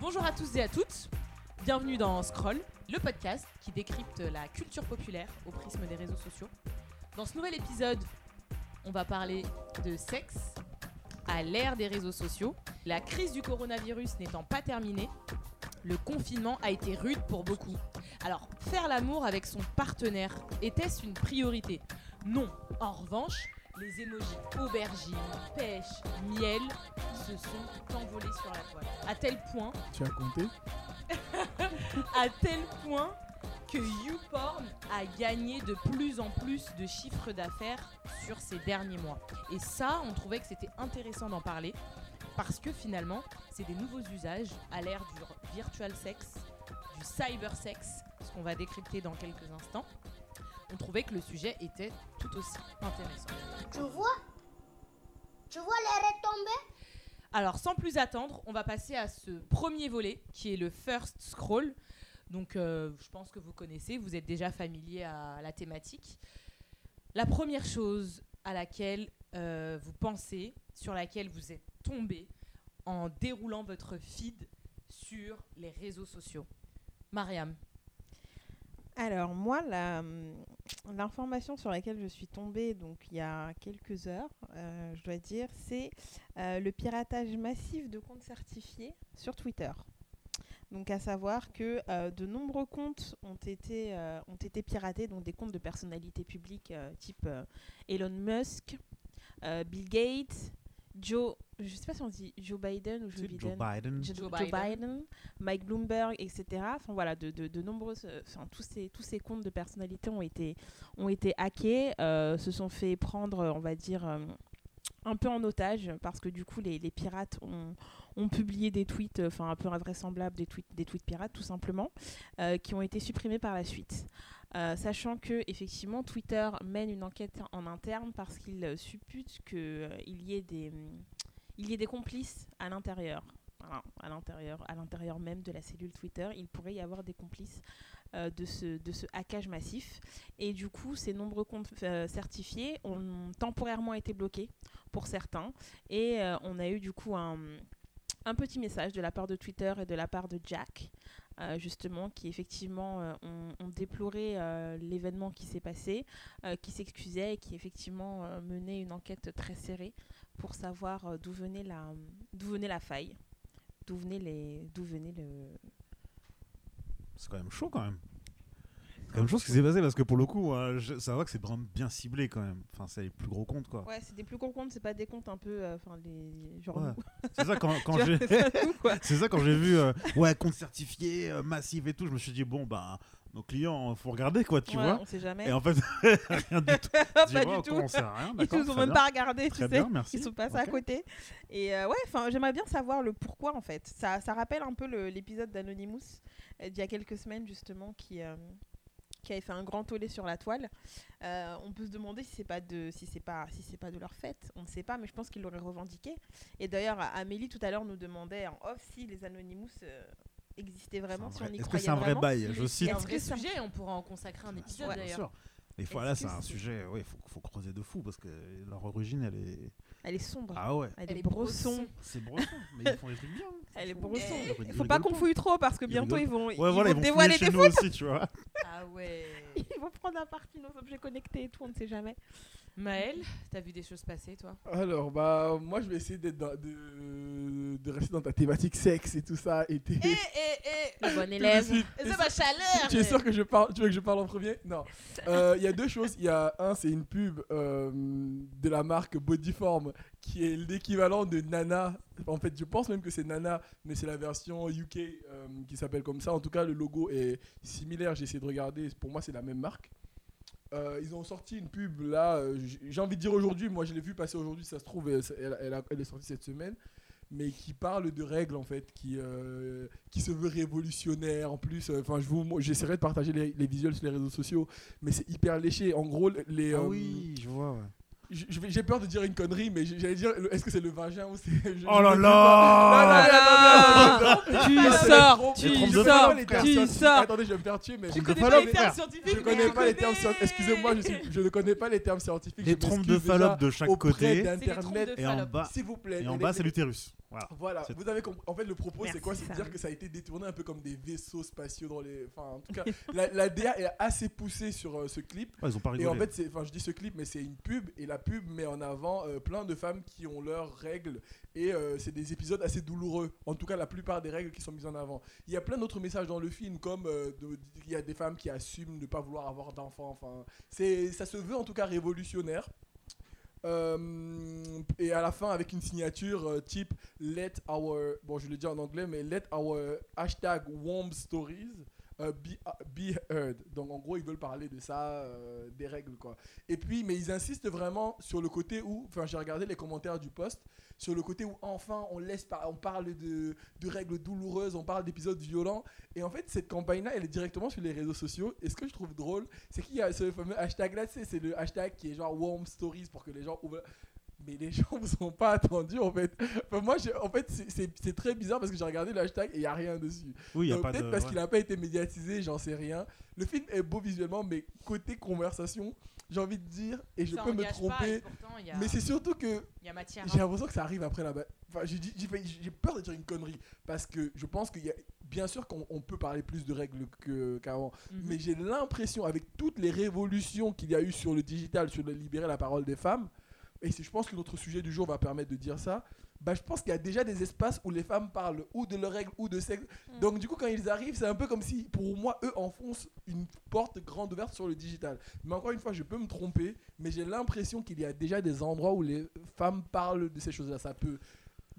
Bonjour à tous et à toutes. Bienvenue dans Scroll, le podcast qui décrypte la culture populaire au prisme des réseaux sociaux. Dans ce nouvel épisode, on va parler de sexe à l'ère des réseaux sociaux. La crise du coronavirus n'étant pas terminée, le confinement a été rude pour beaucoup. Alors, faire l'amour avec son partenaire, était-ce une priorité? Non. En revanche, les émojis aubergines, pêche, miel se sont envolés sur la toile. À tel point, Tu as compté à tel point que YouPorn a gagné de plus en plus de chiffres d'affaires sur ces derniers mois. Et ça, on trouvait que c'était intéressant d'en parler parce que finalement, c'est des nouveaux usages à l'ère du virtual sex, du cyber sex, ce qu'on va décrypter dans quelques instants. On trouvait que le sujet était tout aussi intéressant. Tu vois? Tu vois les retombées? Alors, sans plus attendre, on va passer à ce premier volet qui est le first scroll. Donc, euh, je pense que vous connaissez, vous êtes déjà familier à la thématique. La première chose à laquelle euh, vous pensez, sur laquelle vous êtes tombé en déroulant votre feed sur les réseaux sociaux. Mariam, Alors moi, hum, l'information sur laquelle je suis tombée donc il y a quelques heures, euh, je dois dire, c'est euh, le piratage massif de comptes certifiés sur Twitter. Donc à savoir que euh, de nombreux comptes ont été, ont été piratés, donc des comptes de personnalités publiques type Elon Musk, Bill Gates, Joe, je sais pas si on dit Joe Biden ou Joe Biden. Joe Biden. Joe, Joe Joe Biden. Biden, Mike Bloomberg, etc. Enfin voilà, de, de, de nombreuses, euh, enfin tous ces tous ces comptes de personnalités ont été ont été hackés, euh, se sont fait prendre, on va dire. euh, un peu en otage parce que du coup les, les pirates ont, ont publié des tweets enfin un peu invraisemblables des tweets des tweets pirates tout simplement euh, qui ont été supprimés par la suite Euh, sachant que effectivement Twitter mène une enquête en interne parce qu'il euh, suppute qu'il y ait des hum, il y ait des complices à l'intérieur. À l'intérieur à l'intérieur même de la cellule Twitter. Il pourrait y avoir des complices euh, de ce hackage massif. Et du coup ces nombreux comptes euh, certifiés ont temporairement été bloqués pour certains. Et euh, on a eu du coup un petit message de la part de Twitter et de la part de Jack, euh, justement, qui effectivement euh, ont, déploré euh, l'événement qui s'est passé, qui s'excusait et qui effectivement menait une enquête très serrée pour savoir d'où venait la d'où venait la faille, d'où venait les d'où venait le C'est quand même chaud quand même. Même ce qui s'est passé parce que pour le coup, euh, je- ça va que c'est vraiment bien ciblé quand même. Enfin, c'est les plus gros comptes quoi. Ouais, c'est des plus gros comptes, c'est pas des comptes un peu euh, enfin les genre Ouais. nous. C'est ça quand, quand Tu j'ai. vois, c'est ça, nous, quoi. C'est ça quand j'ai vu euh, ouais compte certifié euh, massif et tout, je me suis dit bon bah nos clients faut regarder quoi tu Ouais, vois. on sait jamais. Et en fait rien du tout. pas du rien, Ils d'accord, nous ont très même bien. pas regardé, tu Très sais. bien, merci. Ils sont passés à Ok. côté. Et euh, ouais, enfin, j'aimerais bien savoir le pourquoi en fait. Ça, ça rappelle un peu le- l'épisode d'Anonymous euh, d'il y a quelques semaines justement qui euh, qui avait fait un grand tollé sur la toile. Euh, on peut se demander si c'est pas de si c'est pas si c'est pas de leur fait. On ne sait pas, mais je pense qu'ils l'auraient revendiqué. Et d'ailleurs, Amélie tout à l'heure nous demandait en off si les Anonymous euh, existaient vraiment, C'est un si on vrai- y Est-ce que c'est un vrai bail Je c'est cite. un Est-ce vrai que ça- sujet et on pourra en consacrer un épisode Ouais, Bien d'ailleurs. Est-ce voilà, c'est un c'est- sujet, ouais, faut, faut creuser de fou parce que leur origine, elle est. Elle est sombre. Ah ouais, Elle, Elle est brosson. c'est brosson, mais ils font des trucs bien. Elle est brosson. Il faut pas qu'on fouille trop parce que bientôt ils vont, Ouais, ils voilà, vont ils vont dévoiler fouiller des chez nous aussi, tu vois. Ah ouais. Ils vont prendre à partie nos objets connectés et tout, on ne sait jamais. Maël, t'as vu des choses passer toi? Alors, bah, moi, je vais essayer d'être dans- de, de rester dans ta thématique sexe et tout ça. Et t'es- Eh eh eh Le bon élève. suite. C'est ma chaleur Tu es sûr que je parle Tu veux que je parle en premier? Non. Euh, Il y a deux choses. Il y a un, c'est une pub euh, de la marque Bodyform qui est l'équivalent de Nana. En fait, je pense même que c'est Nana, mais c'est la version UK euh, qui s'appelle comme ça. En tout cas, le logo est similaire. J'ai essayé de regarder. Pour moi, c'est la même marque. Euh, ils ont sorti une pub là, euh, j'ai envie de dire aujourd'hui, moi je l'ai vu passer aujourd'hui, ça se trouve, elle, elle- elle a- elle est sortie cette semaine, mais qui parle de règles en fait, qui, euh, qui se veut révolutionnaire en plus. Enfin, je vous, j'essaierai de partager les, les visuels sur les réseaux sociaux, mais c'est hyper léché. En gros, les. Ah euh, oui, je vois, ouais. J'ai peur de dire une connerie, mais j'allais dire, est-ce que c'est le vagin ou c'est. Oh je là là pas. Non, non, non, non, non, non. Tu sors, tu sors, pas les termes tu sors. Attendez, je vais me faire tuer, mais je connais pas les termes scientifiques. je connais pas les termes scientifiques. Excusez-moi, je, suis- je ne connais pas les termes scientifiques. Les trompes de fallope de chaque côté. Et en bas, S'il vous plaît. et en les- bas les- c'est l'utérus. Voilà. Voilà, C'est- vous avez compris. En fait, le propos, c'est quoi? C'est de dire que ça a été détourné un peu comme des vaisseaux spatiaux dans les. Enfin, en tout cas, la, la DA est assez poussée sur euh, ce clip. Ouais, ils ont pas Et rigolé. en fait, enfin, je dis ce clip, mais c'est une pub et la pub met en avant euh, plein de femmes qui ont leurs règles et euh, c'est des épisodes assez douloureux. En tout cas, la plupart des règles qui sont mises en avant. Il y a plein d'autres messages dans le film, comme euh, il y a des femmes qui assument ne pas vouloir avoir d'enfants. Enfin, c'est, ça se veut en tout cas révolutionnaire. Euh, et à la fin avec une signature euh, type let our bon je le dis en anglais mais let our hashtag warm stories euh, be, be heard. Donc en gros ils veulent parler de ça euh, des règles quoi. Et puis mais ils insistent vraiment sur le côté où enfin j'ai regardé les commentaires du post sur le côté où enfin on laisse on parle de, de règles douloureuses on parle d'épisodes violents. Et en fait cette campagne là elle est directement sur les réseaux sociaux. Et ce que je trouve drôle c'est qu'il y a ce fameux hashtag là c'est le hashtag qui est genre warm stories pour que les gens ouvrent mais les gens vous ont pas attendu en fait. Enfin, moi, en fait, c'est- très bizarre parce que j'ai regardé le hashtag et il y a rien dessus. Oui, il y a Donc, pas Peut-être de. parce ouais. qu'il a pas été médiatisé, j'en sais rien. Le film est beau visuellement, mais côté conversation, j'ai envie de dire, et je Ça peux me tromper, pourtant, a- mais c'est surtout que il y a matière. j'ai l'impression que ça arrive après la Enfin, j'ai peur de dire une connerie parce que je pense qu'il y a. Bien sûr qu'on on peut parler plus de règles que- qu'avant, Mhm. mais j'ai l'impression, avec toutes les révolutions qu'il y a eu sur le digital, sur le libérer la parole des femmes, et je pense que notre sujet du jour va permettre de dire ça, bah, je pense qu'il y a déjà des espaces où les femmes parlent ou de leurs règles ou de sexe. Mm. Donc du coup, quand ils arrivent, c'est un peu comme si, pour moi, eux enfoncent une porte grande ouverte sur le digital. Mais encore une fois, je peux me tromper, mais j'ai l'impression qu'il y a déjà des endroits où les femmes parlent de ces choses-là. Ça peut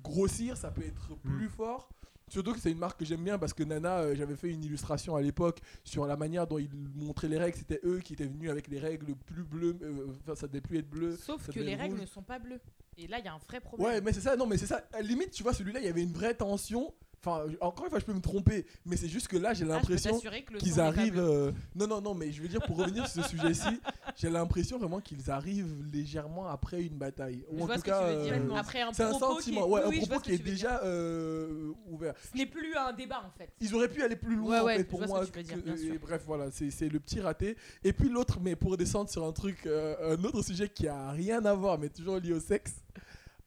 grossir, ça peut être plus fort. Surtout que c'est une marque que j'aime bien parce que Nana, euh, j'avais fait une illustration à l'époque sur la manière dont ils montraient les règles. C'était eux qui étaient venus avec les règles plus bleues. euh, Enfin, ça devait plus être bleu. Sauf ça que devait les être règles rouge. ne sont pas bleues. Et là, il y a un vrai problème. Ouais, mais c'est ça, non, mais c'est ça. À la limite, tu vois, celui-là, il y avait une vraie tension. Enfin, encore une fois, je peux me tromper, mais c'est juste que là, j'ai Ah, l'impression qu'ils arrivent. euh, Non, non, non, mais je veux dire, pour revenir sur ce sujet-ci, j'ai l'impression vraiment qu'ils arrivent légèrement après une bataille. Ou Je en vois tout ce que cas, tu veux dire. euh, Après un c'est un propos sentiment, qui est... ouais, oui, un propos qui est déjà euh, ouvert. Ce n'est plus un débat, en fait. Ils auraient pu aller plus loin Ouais, en fait pour moi. que dire, et bref, voilà, c'est le petit raté. Et puis l'autre, mais pour descendre sur un truc, un autre sujet qui a rien à voir, mais toujours lié au sexe.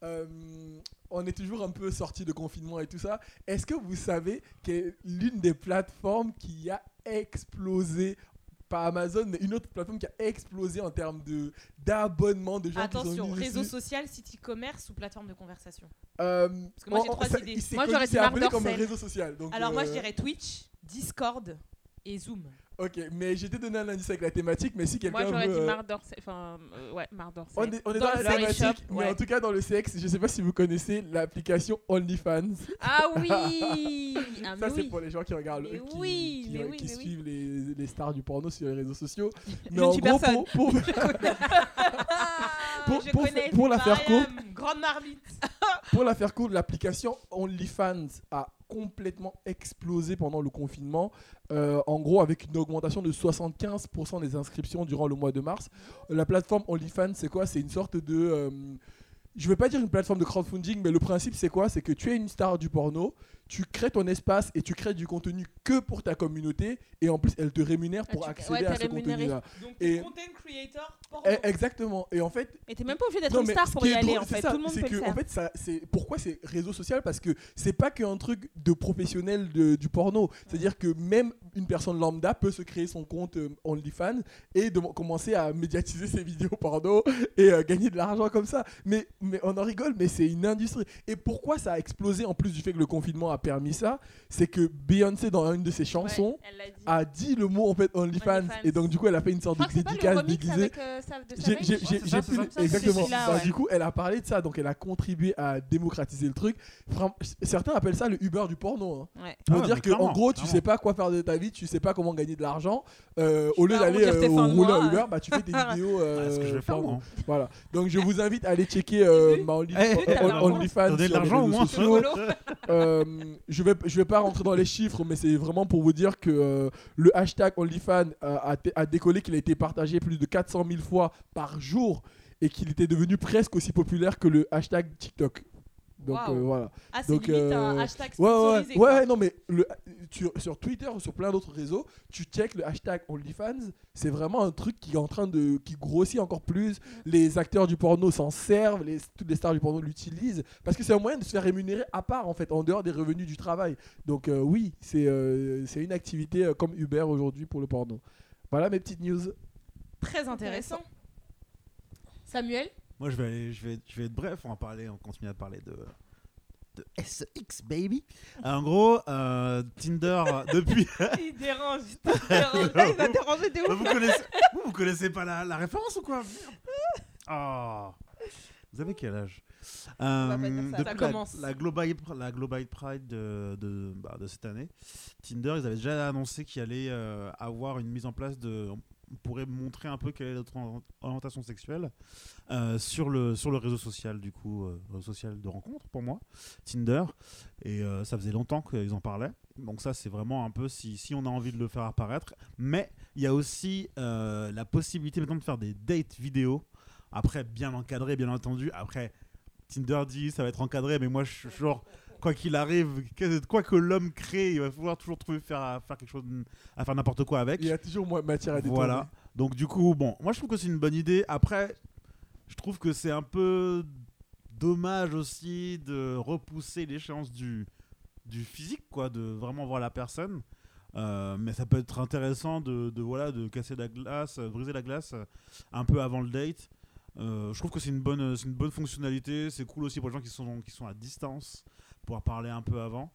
Euh, on est toujours un peu sorti de confinement et tout ça. Est-ce que vous savez que l'une des plateformes qui a explosé pas Amazon, mais une autre plateforme qui a explosé en termes de d'abonnement de gens qui Attention, sont mis réseau dessus? social, site e-commerce ou plateforme de conversation? Euh, que moi, j'ai trois ça- idées. Moi, j'aurais comme réseau social. donc, Alors moi, je euh, dirais Twitch, Discord et Zoom. Ok, mais j'ai été donné un indice avec la thématique, mais si quelqu'un Moi, j'aurais veut... dit euh, Marc Dorcel. Enfin, euh, ouais, Marc Dorcel. On est, on est Dans la thématique, mais en tout cas dans le sexe, je sais pas si vous connaissez l'application OnlyFans. Ah oui ah, mais Ça, c'est oui. pour les gens qui regardent, Mais qui, oui, qui- mais oui, qui mais suivent les, les stars du porno sur les réseaux sociaux. Mais ne en gros, personne. pour, pour, Pour- je pour- connais pour la faire Mariam, grande marmite. pour la faire courte, l'application OnlyFans a complètement explosé pendant le confinement. Euh, en gros, avec une augmentation de 75% des inscriptions durant le mois de mars. La plateforme OnlyFans, c'est quoi? C'est une sorte de... euh, je vais pas dire une plateforme de crowdfunding, mais le principe c'est quoi? C'est que tu es une star du porno, tu crées ton espace et tu crées du contenu que pour ta communauté et en plus elle te rémunère pour Ah, tu- accéder ouais, à ce contenu-là. Donc, Et- content creator porno. Eh, Exactement. Et en fait, Et t'es même pas obligé d'être une mais star pour y aller, drôle, en c'est fait. ça, Tout le monde c'est peut que, le faire. En fait, ça, c'est pourquoi c'est réseau social? Parce que c'est pas qu'un truc de professionnel de- du porno. C'est-à-dire que même une personne lambda peut se créer son compte euh, OnlyFans et de- commencer à médiatiser ses vidéos porno et euh, gagner de l'argent comme ça. Mais, mais on en rigole, mais c'est une industrie. Et pourquoi ça a explosé en plus du fait que le confinement a permis ça C'est que Beyoncé dans une de ses chansons Ouais, dit. a dit le mot en fait OnlyFans et donc du coup elle a fait une sorte de dédicace déguisée. euh, J'ai- plus- exactement. Bah, ouais. Du coup, elle a parlé de ça, donc elle a contribué à démocratiser le truc. Fram- Certains appellent ça le Uber du porno. hein. Ouais. Pour Ah dire mais que en clairement, gros, tu sais pas quoi faire de ta vie, tu sais pas comment gagner de l'argent. euh, au lieu d'aller tes euh, rouler Uber, bah tu fais des vidéos. C'est ce que je vais faire, porno. moi. Voilà. Donc je vous invite à aller checker ma Only- Eh, OnlyFans Donnez de sur les l'argent au réseaux moins. sociaux. Euh, je vais vais pas rentrer dans les chiffres mais c'est vraiment pour vous dire que euh, le hashtag OnlyFans a décollé qu'il a été partagé plus de 400 000 fois par jour et qu'il était devenu presque aussi populaire que le hashtag TikTok Donc euh, voilà. Ah, c'est Donc, limite un euh, hashtag Ouais, ouais, sponsorisé. ouais, quoi. ouais, non, mais le, tu- sur Twitter ou sur plein d'autres réseaux, tu check le hashtag OnlyFans, c'est vraiment un truc qui est en train de. qui grossit encore plus. Les acteurs du porno s'en servent, les, toutes les stars du porno l'utilisent, parce que c'est un moyen de se faire rémunérer à part, en fait, en dehors des revenus du travail. Donc, euh, oui, c'est euh, c'est une activité euh, comme Uber aujourd'hui pour le porno. Voilà mes petites news. Très intéressant. Samuel? Moi, je vais, aller- je, vais, je vais être bref. On va parler, on continue à parler de, de SX, baby. En gros, euh, Tinder, depuis. Il dérange, il dérange. Là, il va déranger des ouf. vous, connaissez, vous, vous connaissez pas la, la référence ou quoi? Ah. Vous avez quel âge? Dire ça. la-. La, Global, la Global Pride de, de, bah, de cette année, Tinder, ils avaient déjà annoncé qu'il allait euh, avoir une mise en place de. Pourrait montrer un peu quelle est notre ori- orientation sexuelle euh, sur, le, sur le réseau social, du coup, euh, réseau social de rencontre pour moi, Tinder. Et euh, ça faisait longtemps qu'ils en parlaient. Donc, ça, c'est vraiment un peu si, si on a envie de le faire apparaître. Mais il y a aussi la possibilité maintenant de faire des dates vidéo. Après, bien encadré, bien entendu. Après, Tinder dit ça va être encadré, mais moi, je suis genre, quoi qu'il arrive, quoi que l'homme crée, il va falloir toujours trouver faire, faire quelque chose, à faire n'importe quoi avec. Il y a toujours moins matière à détourner. Voilà. Donc du coup, bon, moi je trouve que c'est une bonne idée. Après, je trouve que c'est un peu dommage aussi de repousser l'échéance du, du physique, quoi, de vraiment voir la personne. Euh, mais ça peut être intéressant de, de, voilà de casser la glace, euh, briser la glace euh, un peu avant le date. Euh, je trouve que c'est une bonne, c'est une bonne fonctionnalité. C'est cool aussi pour les gens qui sont, qui sont à distance, pouvoir parler un peu avant.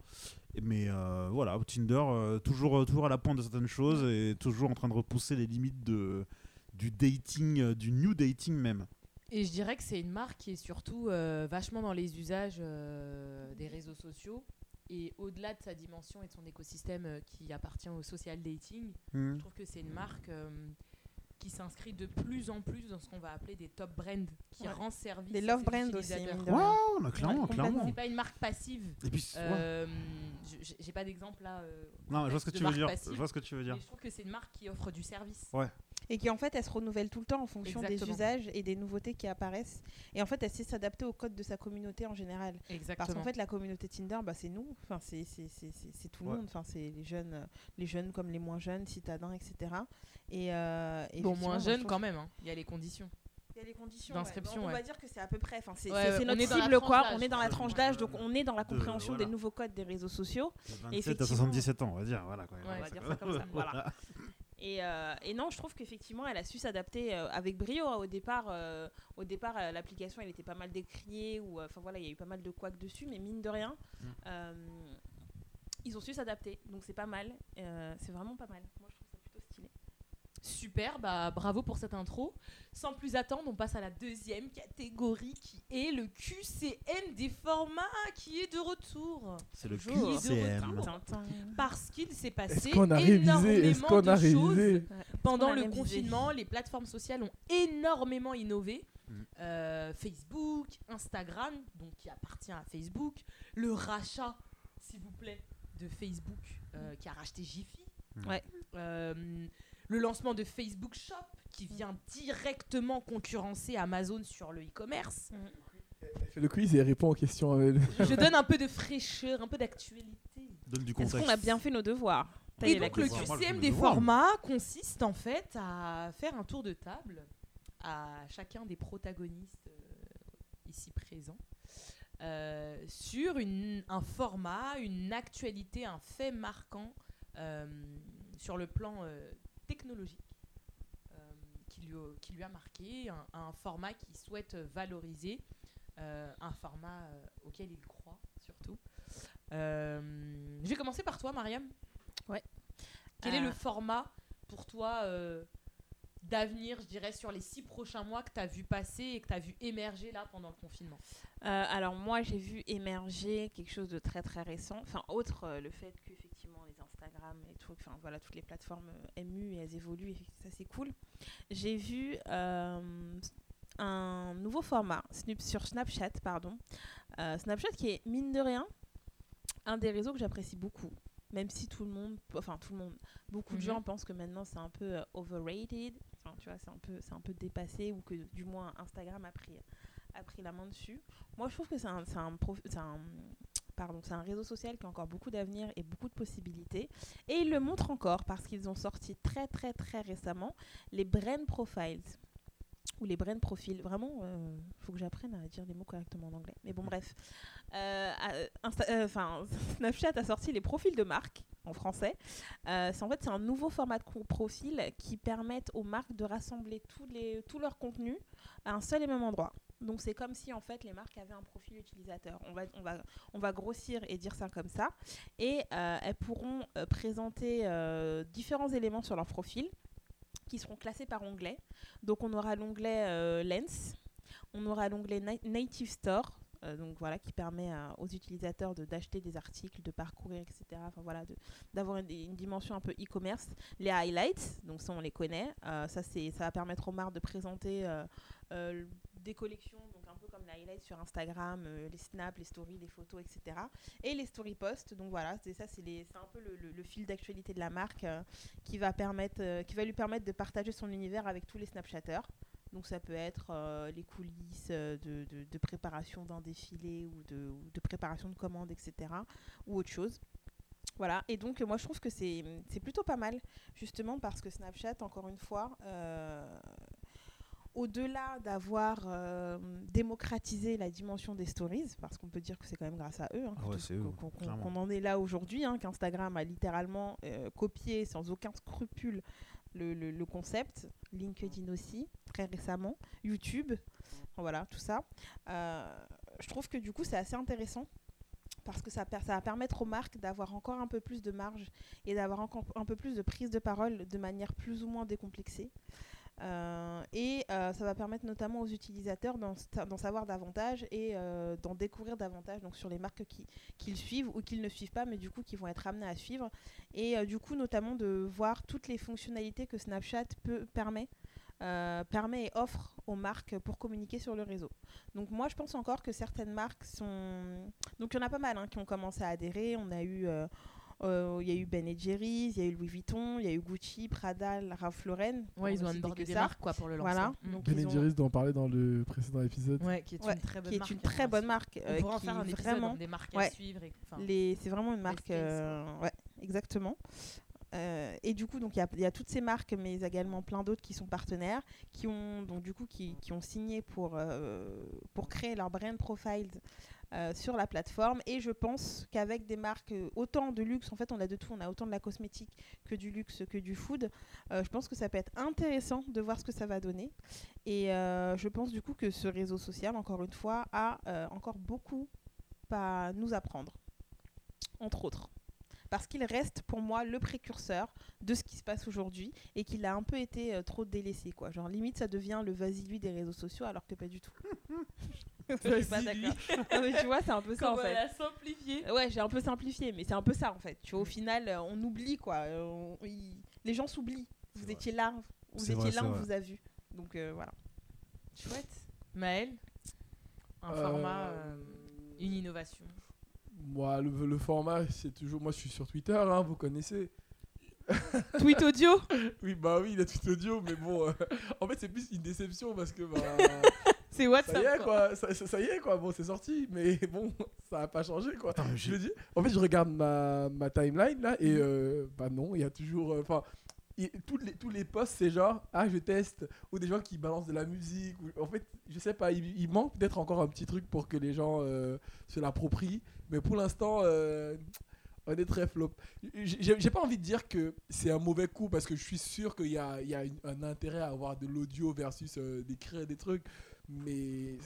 Mais euh, voilà, Tinder, euh, toujours, toujours à la pointe de certaines choses et toujours en train de repousser les limites de, du dating, euh, du new dating même. Et je dirais que c'est une marque qui est surtout euh, vachement dans les usages euh, des réseaux sociaux. Et au-delà de sa dimension et de son écosystème euh, qui appartient au social dating, je trouve que c'est une marque euh, qui s'inscrit de plus en plus dans ce qu'on va appeler des top brands, qui Ouais. rend service Des love brands aussi, Ouais, clairement, Ouais, clairement. C'est pas une marque passive. Et puis, ouais. Euh, j'ai pas d'exemple là. euh, non, je vois ce que tu veux dire. passive, Je vois ce que tu veux dire. je trouve que c'est une marque qui offre du service. Et qui en fait, elle se renouvelle tout le temps en fonction Exactement. des usages et des nouveautés qui apparaissent. Et en fait, elle sait s'adapter au code de sa communauté en général. Exactement. Parce qu'en fait, la communauté Tinder, bah, c'est nous, enfin, c'est c'est- c'est- c'est- c'est tout le Ouais. monde, enfin, c'est les jeunes, euh, les jeunes comme les moins jeunes, citadins, etc. Et, euh, et bon, moins moi, je jeune trouve quand même. hein. Il y a les conditions. Il y a les conditions D'inscription, ouais. On ouais. va dire que c'est à peu près. Enfin, c'est Ouais, notre est dans la cible, tranche quoi. d'âge. On est dans la tranche d'âge, donc on est dans la De- compréhension voilà. des nouveaux codes des réseaux sociaux. De 27 à effectivement- 77 ans, on va dire. Voilà, quoi. On va dire ça comme ça, voilà. Et, euh, et non, je trouve qu'effectivement, elle a su s'adapter euh, avec brio. hein. Au départ, euh, au départ, l'application, elle était pas mal décriée ou, enfin voilà, il y a eu pas mal de couacs dessus, mais mine de rien, Mm. ils ont su s'adapter. Donc c'est pas mal. C'est vraiment pas mal. Moi, je trouve ça plutôt stylé. Super, bah bravo pour cette intro. Sans plus attendre, on passe à la deuxième catégorie qui est le QCM des formats qui est de retour. C'est le Bonjour. QCM. Parce qu'il s'est passé qu'on a révisé? Est-ce énormément qu'on a de choses révisé? Pendant le confinement. Les plateformes sociales ont énormément innové. Mm. Euh, Facebook, Instagram, donc qui appartient à Facebook, le rachat, s'il vous plaît, de Facebook euh, qui a racheté Jiffy. Mm. Ouais. Euh, le lancement de Facebook Shop qui vient directement concurrencer Amazon sur le e-commerce. Elle fait le quiz et elle répond aux questions. euh, Je donne un peu de fraîcheur, un peu d'actualité. Donne du Est-ce qu'on a bien fait nos devoirs Et donc le QCM des formats consiste en fait à faire un tour de table à chacun des protagonistes euh, ici présents euh, sur une- un format, une actualité, un fait marquant euh, sur le plan euh, technologique euh, qui, lui, a- qui lui a marqué, un, un format qu'il souhaite valoriser, euh, un format euh, auquel il croit surtout. Je vais commencer par toi, Mariam. Ouais. Quel est le format pour toi d'avenir, je dirais, sur les six prochains mois que tu as vu passer et que tu as vu émerger là pendant le confinement? Euh, alors moi j'ai vu émerger quelque chose de très très récent, enfin autre euh, le fait les Instagram et tout, enfin voilà toutes les plateformes euh, MU et elles évoluent, et ça c'est cool. J'ai vu euh, un nouveau format sur Snapchat, pardon, Euh, Snapchat qui est mine de rien un des réseaux que j'apprécie beaucoup, même si tout le monde, enfin tout le monde, beaucoup de Mhm. gens pensent que maintenant c'est un peu euh, overrated, enfin tu vois c'est un peu c'est un peu dépassé ou que du moins Instagram a pris a pris la main dessus. Moi, je trouve que c'est un, c'est un, prof- c'est un- c'est un réseau social qui a encore beaucoup d'avenir et beaucoup de possibilités. Et ils le montrent encore parce qu'ils ont sorti très, très, très récemment les Brain Profiles. Ou les Brain Profils. Vraiment, il faut que j'apprenne à dire les mots correctement en anglais. Mais bon, bref. Euh, euh, enfin, Snapchat a sorti les profils de marque en français. Euh, en fait c'est un nouveau format de profil qui permettent aux marques de rassembler tous les tout leur contenu à un seul et même endroit. Donc c'est comme si en fait les marques avaient un profil utilisateur. On va on va on va grossir et dire ça comme ça et euh, elles pourront euh, présenter euh, différents éléments sur leur profil qui seront classés par onglet. Donc on aura l'onglet Lens, on aura l'onglet Na- Native Store, donc voilà, qui permet aux utilisateurs d'acheter des articles, de parcourir, etc. Enfin voilà, d'avoir une, une dimension un peu e-commerce. Les highlights, donc ça on les connaît. Ça ça va permettre aux marques de présenter des collections, donc un peu comme les highlights sur Instagram, euh, les snaps, les stories, les photos, etc. Et les story posts. Donc voilà, c'est ça, c'est, un peu le, fil d'actualité de la marque euh, qui va permettre, euh, qui va lui permettre de partager son univers avec tous les Snapchatters. Donc ça peut être les coulisses de, de- préparation d'un défilé ou de, de préparation de commandes, etc. Ou autre chose. Voilà, et donc moi je trouve que c'est plutôt pas mal, justement parce que Snapchat, encore une fois, au-delà d'avoir euh, démocratisé la dimension des stories, parce qu'on peut dire que c'est quand même grâce à eux hein, Ah ouais, qu'on- en est là aujourd'hui, hein, qu'Instagram a littéralement euh, copié sans aucun scrupule le, le- le concept, LinkedIn aussi, très récemment, YouTube, voilà, tout ça. Euh, je trouve que du coup c'est assez intéressant parce que ça, ça va permettre aux marques d'avoir encore un peu plus de marge et d'avoir encore un peu plus de prise de parole de manière plus ou moins décomplexée. Euh, et euh, ça va permettre notamment aux utilisateurs d'en sa- d'en savoir davantage et euh, d'en découvrir davantage donc sur les marques qui- qu'ils suivent ou qu'ils ne suivent pas, mais du coup qui vont être amenés à suivre. Et du coup, notamment de voir toutes les fonctionnalités que Snapchat peut, permet, permet et offre aux marques pour communiquer sur le réseau. Donc moi, je pense encore que certaines marques sont... Donc il y en a pas mal hein, qui ont commencé à adhérer. On a eu... euh, il y a eu Ben Jerry's, il y a eu Louis Vuitton, il y a eu Gucci, Prada, Ralph Lauren. Ouais, ils ont citer abordé des marques quoi pour le lancement. Voilà, donc Ben ont- Jerry's dont on parlait dans le précédent épisode. Ouais, qui est Ouais, une très bonne qui est marque. une hein, très bonne marque. On euh, pourra en faire un épisode vraiment des marques à suivre. et- enfin, les- c'est vraiment une marque. euh, ouais, exactement. Euh, et du coup, donc il y a- il y, a toutes ces marques, mais également plein d'autres qui sont partenaires, qui ont donc du coup qui, qui ont signé pour euh, pour créer leur brand profiles euh, sur la plateforme. Et je pense qu'avec des marques euh, autant de luxe, en fait, on a de tout, on a autant de la cosmétique que du luxe, que du food. euh, je pense que ça peut être intéressant de voir ce que ça va donner. Et je pense du coup que ce réseau social, encore une fois, a encore beaucoup à nous apprendre, entre autres. Parce qu'il reste pour moi le précurseur de ce qui se passe aujourd'hui et qu'il a un peu été trop délaissé. Quoi. Genre, limite, ça devient le vas-y-lui des réseaux sociaux alors que pas du tout. Je suis pas d'accord. Non, mais tu vois, c'est un peu ça en fait. simplifié. Ouais, j'ai un peu simplifié, mais c'est un peu ça en fait. Tu vois, au final, euh, on oublie quoi. Euh, on- il- Les gens s'oublient. Vous vrai. étiez là, vous C'est étiez vrai, là, c'est on vrai. vous a vu. Donc euh, voilà. Chouette. Maël, un Euh, format, euh, une innovation. Moi, le, le format, c'est toujours. Moi, je suis sur Twitter, hein, vous connaissez. Tweet audio? Oui, bah oui, il a tweet audio, mais bon. euh, en fait, c'est plus une déception parce que. Bah, C'est ça y est, quoi. quoi. Ça, y est, quoi. Bon, c'est sorti, mais bon, ça a pas changé, quoi. Attends, Je dis. En fait, je regarde ma, ma timeline là et euh, bah non, il y a toujours. euh, Enfin, tous les tous les posts c'est genre ah je teste ou des gens qui balancent de la musique. Ou, en fait, je sais pas, il, il manque peut-être encore un petit truc pour que les gens euh, se l'approprient. Mais pour l'instant, euh, on est très flop. J'ai j'ai pas envie de dire que c'est un mauvais coup parce que je suis sûr qu'il y a, il y a une- un intérêt à avoir de l'audio versus euh, d'écrire des trucs. Mais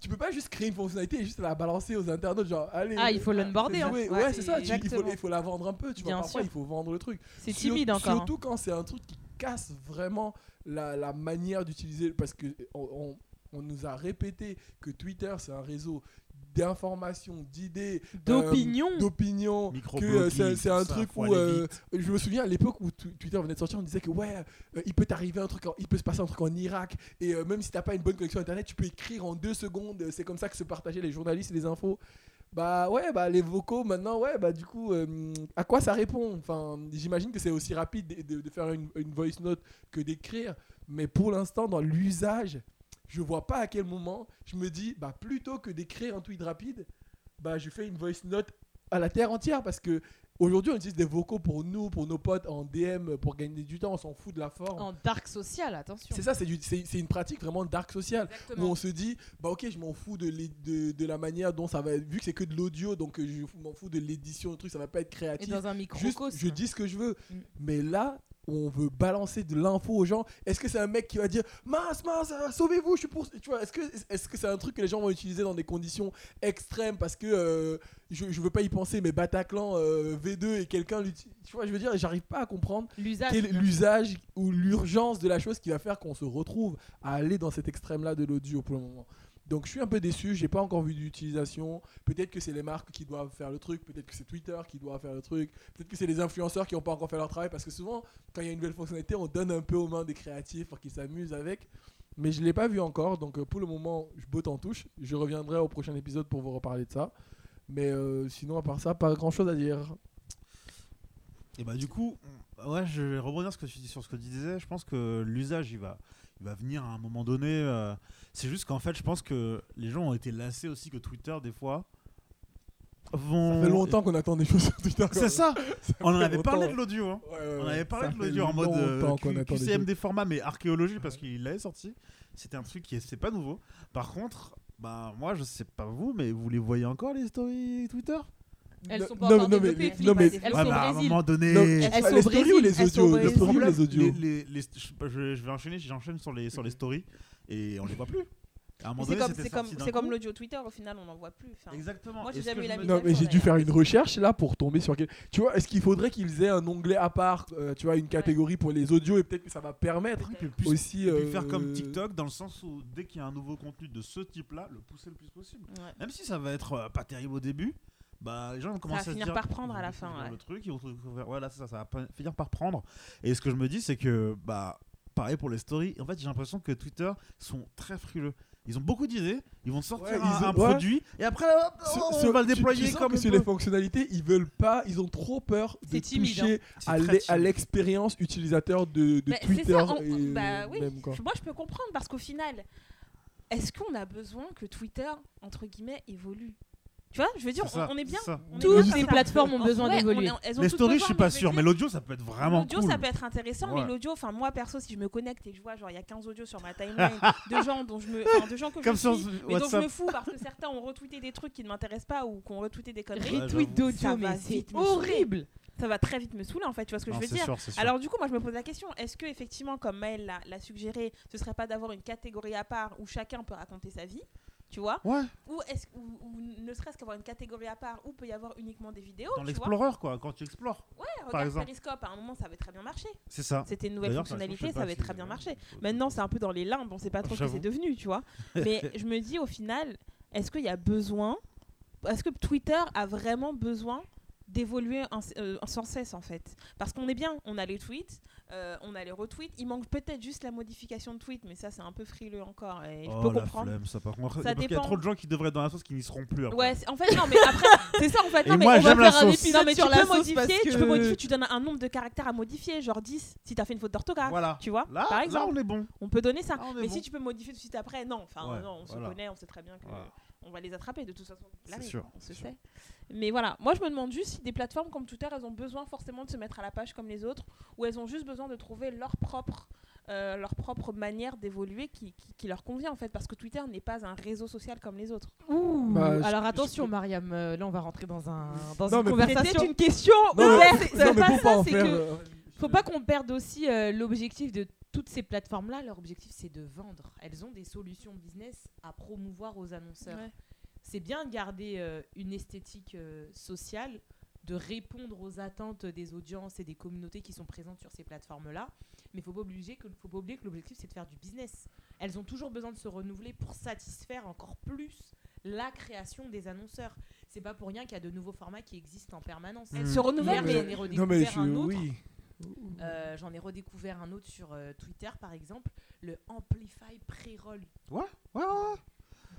tu peux pas juste créer une fonctionnalité et juste la balancer aux internautes genre allez Ah, il faut l'onboarder. hein. Ouais, Ouais, c'est ça. tu- il, faut, il faut la vendre un peu. Tu vois, Bien parfois, sûr. il faut vendre le truc. C'est timide encore. hein. Surtout quand c'est un truc qui casse vraiment la, la manière d'utiliser. Parce que on, on- on nous a répété que Twitter, c'est un réseau d'information, d'idées, euh, d'opinion, que euh, c'est c'est un ça, truc où euh, je me souviens à l'époque où Twitter venait de sortir, on disait que ouais, euh, il peut t'arriver un truc, en- il peut se passer un truc en Irak et euh, même si t'as pas une bonne connexion internet, tu peux écrire en deux secondes. C'est comme ça que se partageaient les journalistes et les infos. Bah ouais, bah les vocaux maintenant, ouais, bah du coup, euh, à quoi ça répond? Enfin, j'imagine que c'est aussi rapide de, de- de faire une, une voice note que d'écrire, mais pour l'instant, dans l'usage, je vois pas à quel moment je me dis, bah, plutôt que d'écrire un tweet rapide, bah, je fais une voice note à la terre entière parce que aujourd'hui, on utilise des vocaux pour nous, pour nos potes en DM, pour gagner du temps, on s'en fout de la forme. En dark social, attention. C'est ça, c'est une pratique vraiment dark social où on se dit bah ok je m'en fous de, l'é- de, de la manière dont ça va être vu que c'est que de l'audio donc euh, je m'en fous de l'édition le truc ça va pas être Et créatif dans un juste microcosme. je dis ce que je veux Mm. mais là on veut balancer de l'info aux gens est-ce que c'est un mec qui va dire mince mince euh, sauvez-vous je suis pour tu vois est-ce que c'est un truc que les gens vont utiliser dans des conditions extrêmes parce que euh, je, je veux pas y penser mais Bataclan euh, V2 et quelqu'un l'utilise tu vois je veux dire j'arrive pas à comprendre l'usage ou l'urgence de la chose qui va faire qu'on se retrouve à aller dans cet extrême-là de l'audio pour le moment. Donc je suis un peu déçu, j'ai pas encore vu d'utilisation. Peut-être que c'est les marques qui doivent faire le truc, peut-être que c'est Twitter qui doit faire le truc, peut-être que c'est les influenceurs qui n'ont pas encore fait leur travail parce que souvent quand il y a une nouvelle fonctionnalité, on donne un peu aux mains des créatifs pour qu'ils s'amusent avec. Mais je l'ai pas vu encore, donc euh, pour le moment, je botte en touche. Je reviendrai au prochain épisode pour vous reparler de ça. Mais euh, sinon, à part ça, pas grand-chose à dire. Et bah du coup, ouais, je vais rebondir sur ce que tu dis- sur ce que tu disais. Je pense que l'usage, il va, il va venir à un moment donné. euh, c'est juste qu'en fait, je pense que les gens ont été lassés aussi que Twitter, des fois, vont. Ça fait longtemps qu'on attend des choses sur Twitter. C'est ça. On en avait parlé de l'audio. hein. Ouais, ouais, On avait parlé Ça de l'audio en mode euh, Q- QCM des formats, mais archéologie, parce qu'il l'avait sorti. C'était un truc qui est, c'est pas nouveau. Par contre, bah, moi, je sais pas vous, mais vous les voyez encore les stories Twitter? Elles sont pas non, encore non, mais- non, mais- Elles Ouais, sont au bah, à un moment donné. Non, Elles sont les au stories Brésil, ou les elles sont audios? Les stories ou problème, les audios? les- les- je, je- je vais enchaîner, j'enchaîne sur les, sur les stories et on les voit plus. C'est comme, comme, comme l'audio Twitter, au final, on n'en voit plus. Enfin, Exactement. Moi, j'ai Et jamais eu la me- Non, mais j'ai dû faire une recherche là pour tomber sur. quel- Tu vois, est-ce qu'il faudrait qu'ils aient un onglet à part, euh, tu vois, une catégorie pour les audios et peut-être que ça va permettre aussi. et puis euh, faire comme TikTok dans le sens où dès qu'il y a un nouveau contenu de ce type-là, le pousser le plus possible. ouais. Même si ça va être euh, pas terrible au début, bah les gens vont commencer à se finir dire- par prendre à la fin, ouais. Le truc, ils vont découvrir- voilà, c'est ça, ça va pas- finir par prendre. Et ce que je me dis, c'est que bah pareil pour les stories. En fait, j'ai l'impression que Twitter sont très frileux. Ils ont beaucoup d'idées, ils vont sortir Ouais, un, ils ont- un ouais. produit et après sur- on sur- va le déployer tu comme que sur les fonctionnalités, ils veulent pas, ils ont trop peur de timide, toucher C'est à l'expérience utilisateur de, Bah, Twitter. ça, on- et bah oui. même, quoi. Moi, je peux comprendre parce qu'au final, est-ce qu'on a besoin que Twitter, entre guillemets, évolue? Tu vois, je veux dire, ça, on, est bien. on est Toutes bien les plateformes ont besoin ouais, d'évoluer. on Les stories, je suis mais pas sûr, mais l'audio, ça peut être vraiment L'audio, cool. ça peut être intéressant, Ouais. mais l'audio, enfin moi perso, si je me connecte et que je vois genre il y a 15 audios sur ma timeline de gens dont je me, de gens que Comme je suis, mais dont je me fous parce que certains ont retweeté des trucs qui ne m'intéressent pas ou qui ont retweeté des conneries, Retweet d'audio, mais c'est horrible. ça va très vite me saouler en fait, tu vois ce que Non, je veux dire sûr, c'est sûr. alors du coup, moi je me pose la question, est-ce que effectivement, comme Maël l'a- l'a suggéré, ce serait pas d'avoir une catégorie à part où chacun peut raconter sa vie, tu vois Ouais, ou, est-ce, ou, ou ne serait-ce qu'avoir une catégorie à part où peut y avoir uniquement des vidéos, dans l'Explorer, quoi, quand tu explores. Ouais, par regarde exemple. Periscope, à un moment ça avait très bien marché. C'est ça. C'était une nouvelle par exemple, fonctionnalité, ça avait si- très bien marché. Maintenant, c'est un peu dans les limbes, on sait pas trop ce que c'est devenu, tu vois. Mais je me dis au final, est-ce qu'il y a besoin, est-ce que Twitter a vraiment besoin d'évoluer euh, sans cesse en fait? Parce qu'on est bien, on a les tweets, euh, on a les retweets, il manque peut-être juste la modification de tweet, mais ça c'est un peu frileux encore et je Oh, peux la comprendre. flemme, ça par contre. Ça Parce qu'il y a trop de gens qui devraient être dans la sauce qui n'y seront plus après. Ouais, en fait non, mais après c'est ça en fait. Et non, mais moi, on va faire un épisode non, mais sur tu la peux sauce modifier, parce tu peux modifier, tu donnes un nombre de caractères à modifier, genre 10 si t'as fait une faute d'orthographe. Voilà. Tu vois, Là, par là, exemple. on est bon. On peut donner ça. Là, mais bon. si tu peux modifier tout de suite après, non. Enfin, Ouais, non, on voilà. se connaît, on sait très bien que Voilà. On va les attraper de toute façon. C'est L'arrivée, sûr, on se sûr. sait. Mais voilà, moi je me demande juste si des plateformes comme Twitter, elles ont besoin forcément de se mettre à la page comme les autres, ou elles ont juste besoin de trouver leur propre, euh, leur propre manière d'évoluer qui, qui, qui leur convient en fait, parce que Twitter n'est pas un réseau social comme les autres. Ouh. Bah, Alors je- attention, Mariam, euh, là on va rentrer dans, un, dans Non, une conversation. C'était une question Non, mais- ouverte. c'est- pas ça, c'est que- euh, Faut pas qu'on perde aussi euh, l'objectif de toutes ces plateformes-là. Leur objectif, c'est de vendre. Elles ont des solutions business à promouvoir aux annonceurs. Ouais. C'est bien de garder euh, une esthétique euh, sociale, de répondre aux attentes des audiences et des communautés qui sont présentes sur ces plateformes-là. Mais il faut pas obliger que, faut pas oublier que l'objectif, c'est de faire du business. Elles ont toujours besoin de se renouveler pour satisfaire encore plus la création des annonceurs. C'est pas pour rien qu'il y a de nouveaux formats qui existent en permanence. Elles Mm. se renouvellent, mais mais redécouvert je- un autre. oui. Euh, J'en ai redécouvert un autre sur euh, Twitter, par exemple, le Amplify Pre-Roll. Ouais, ouais, ouais.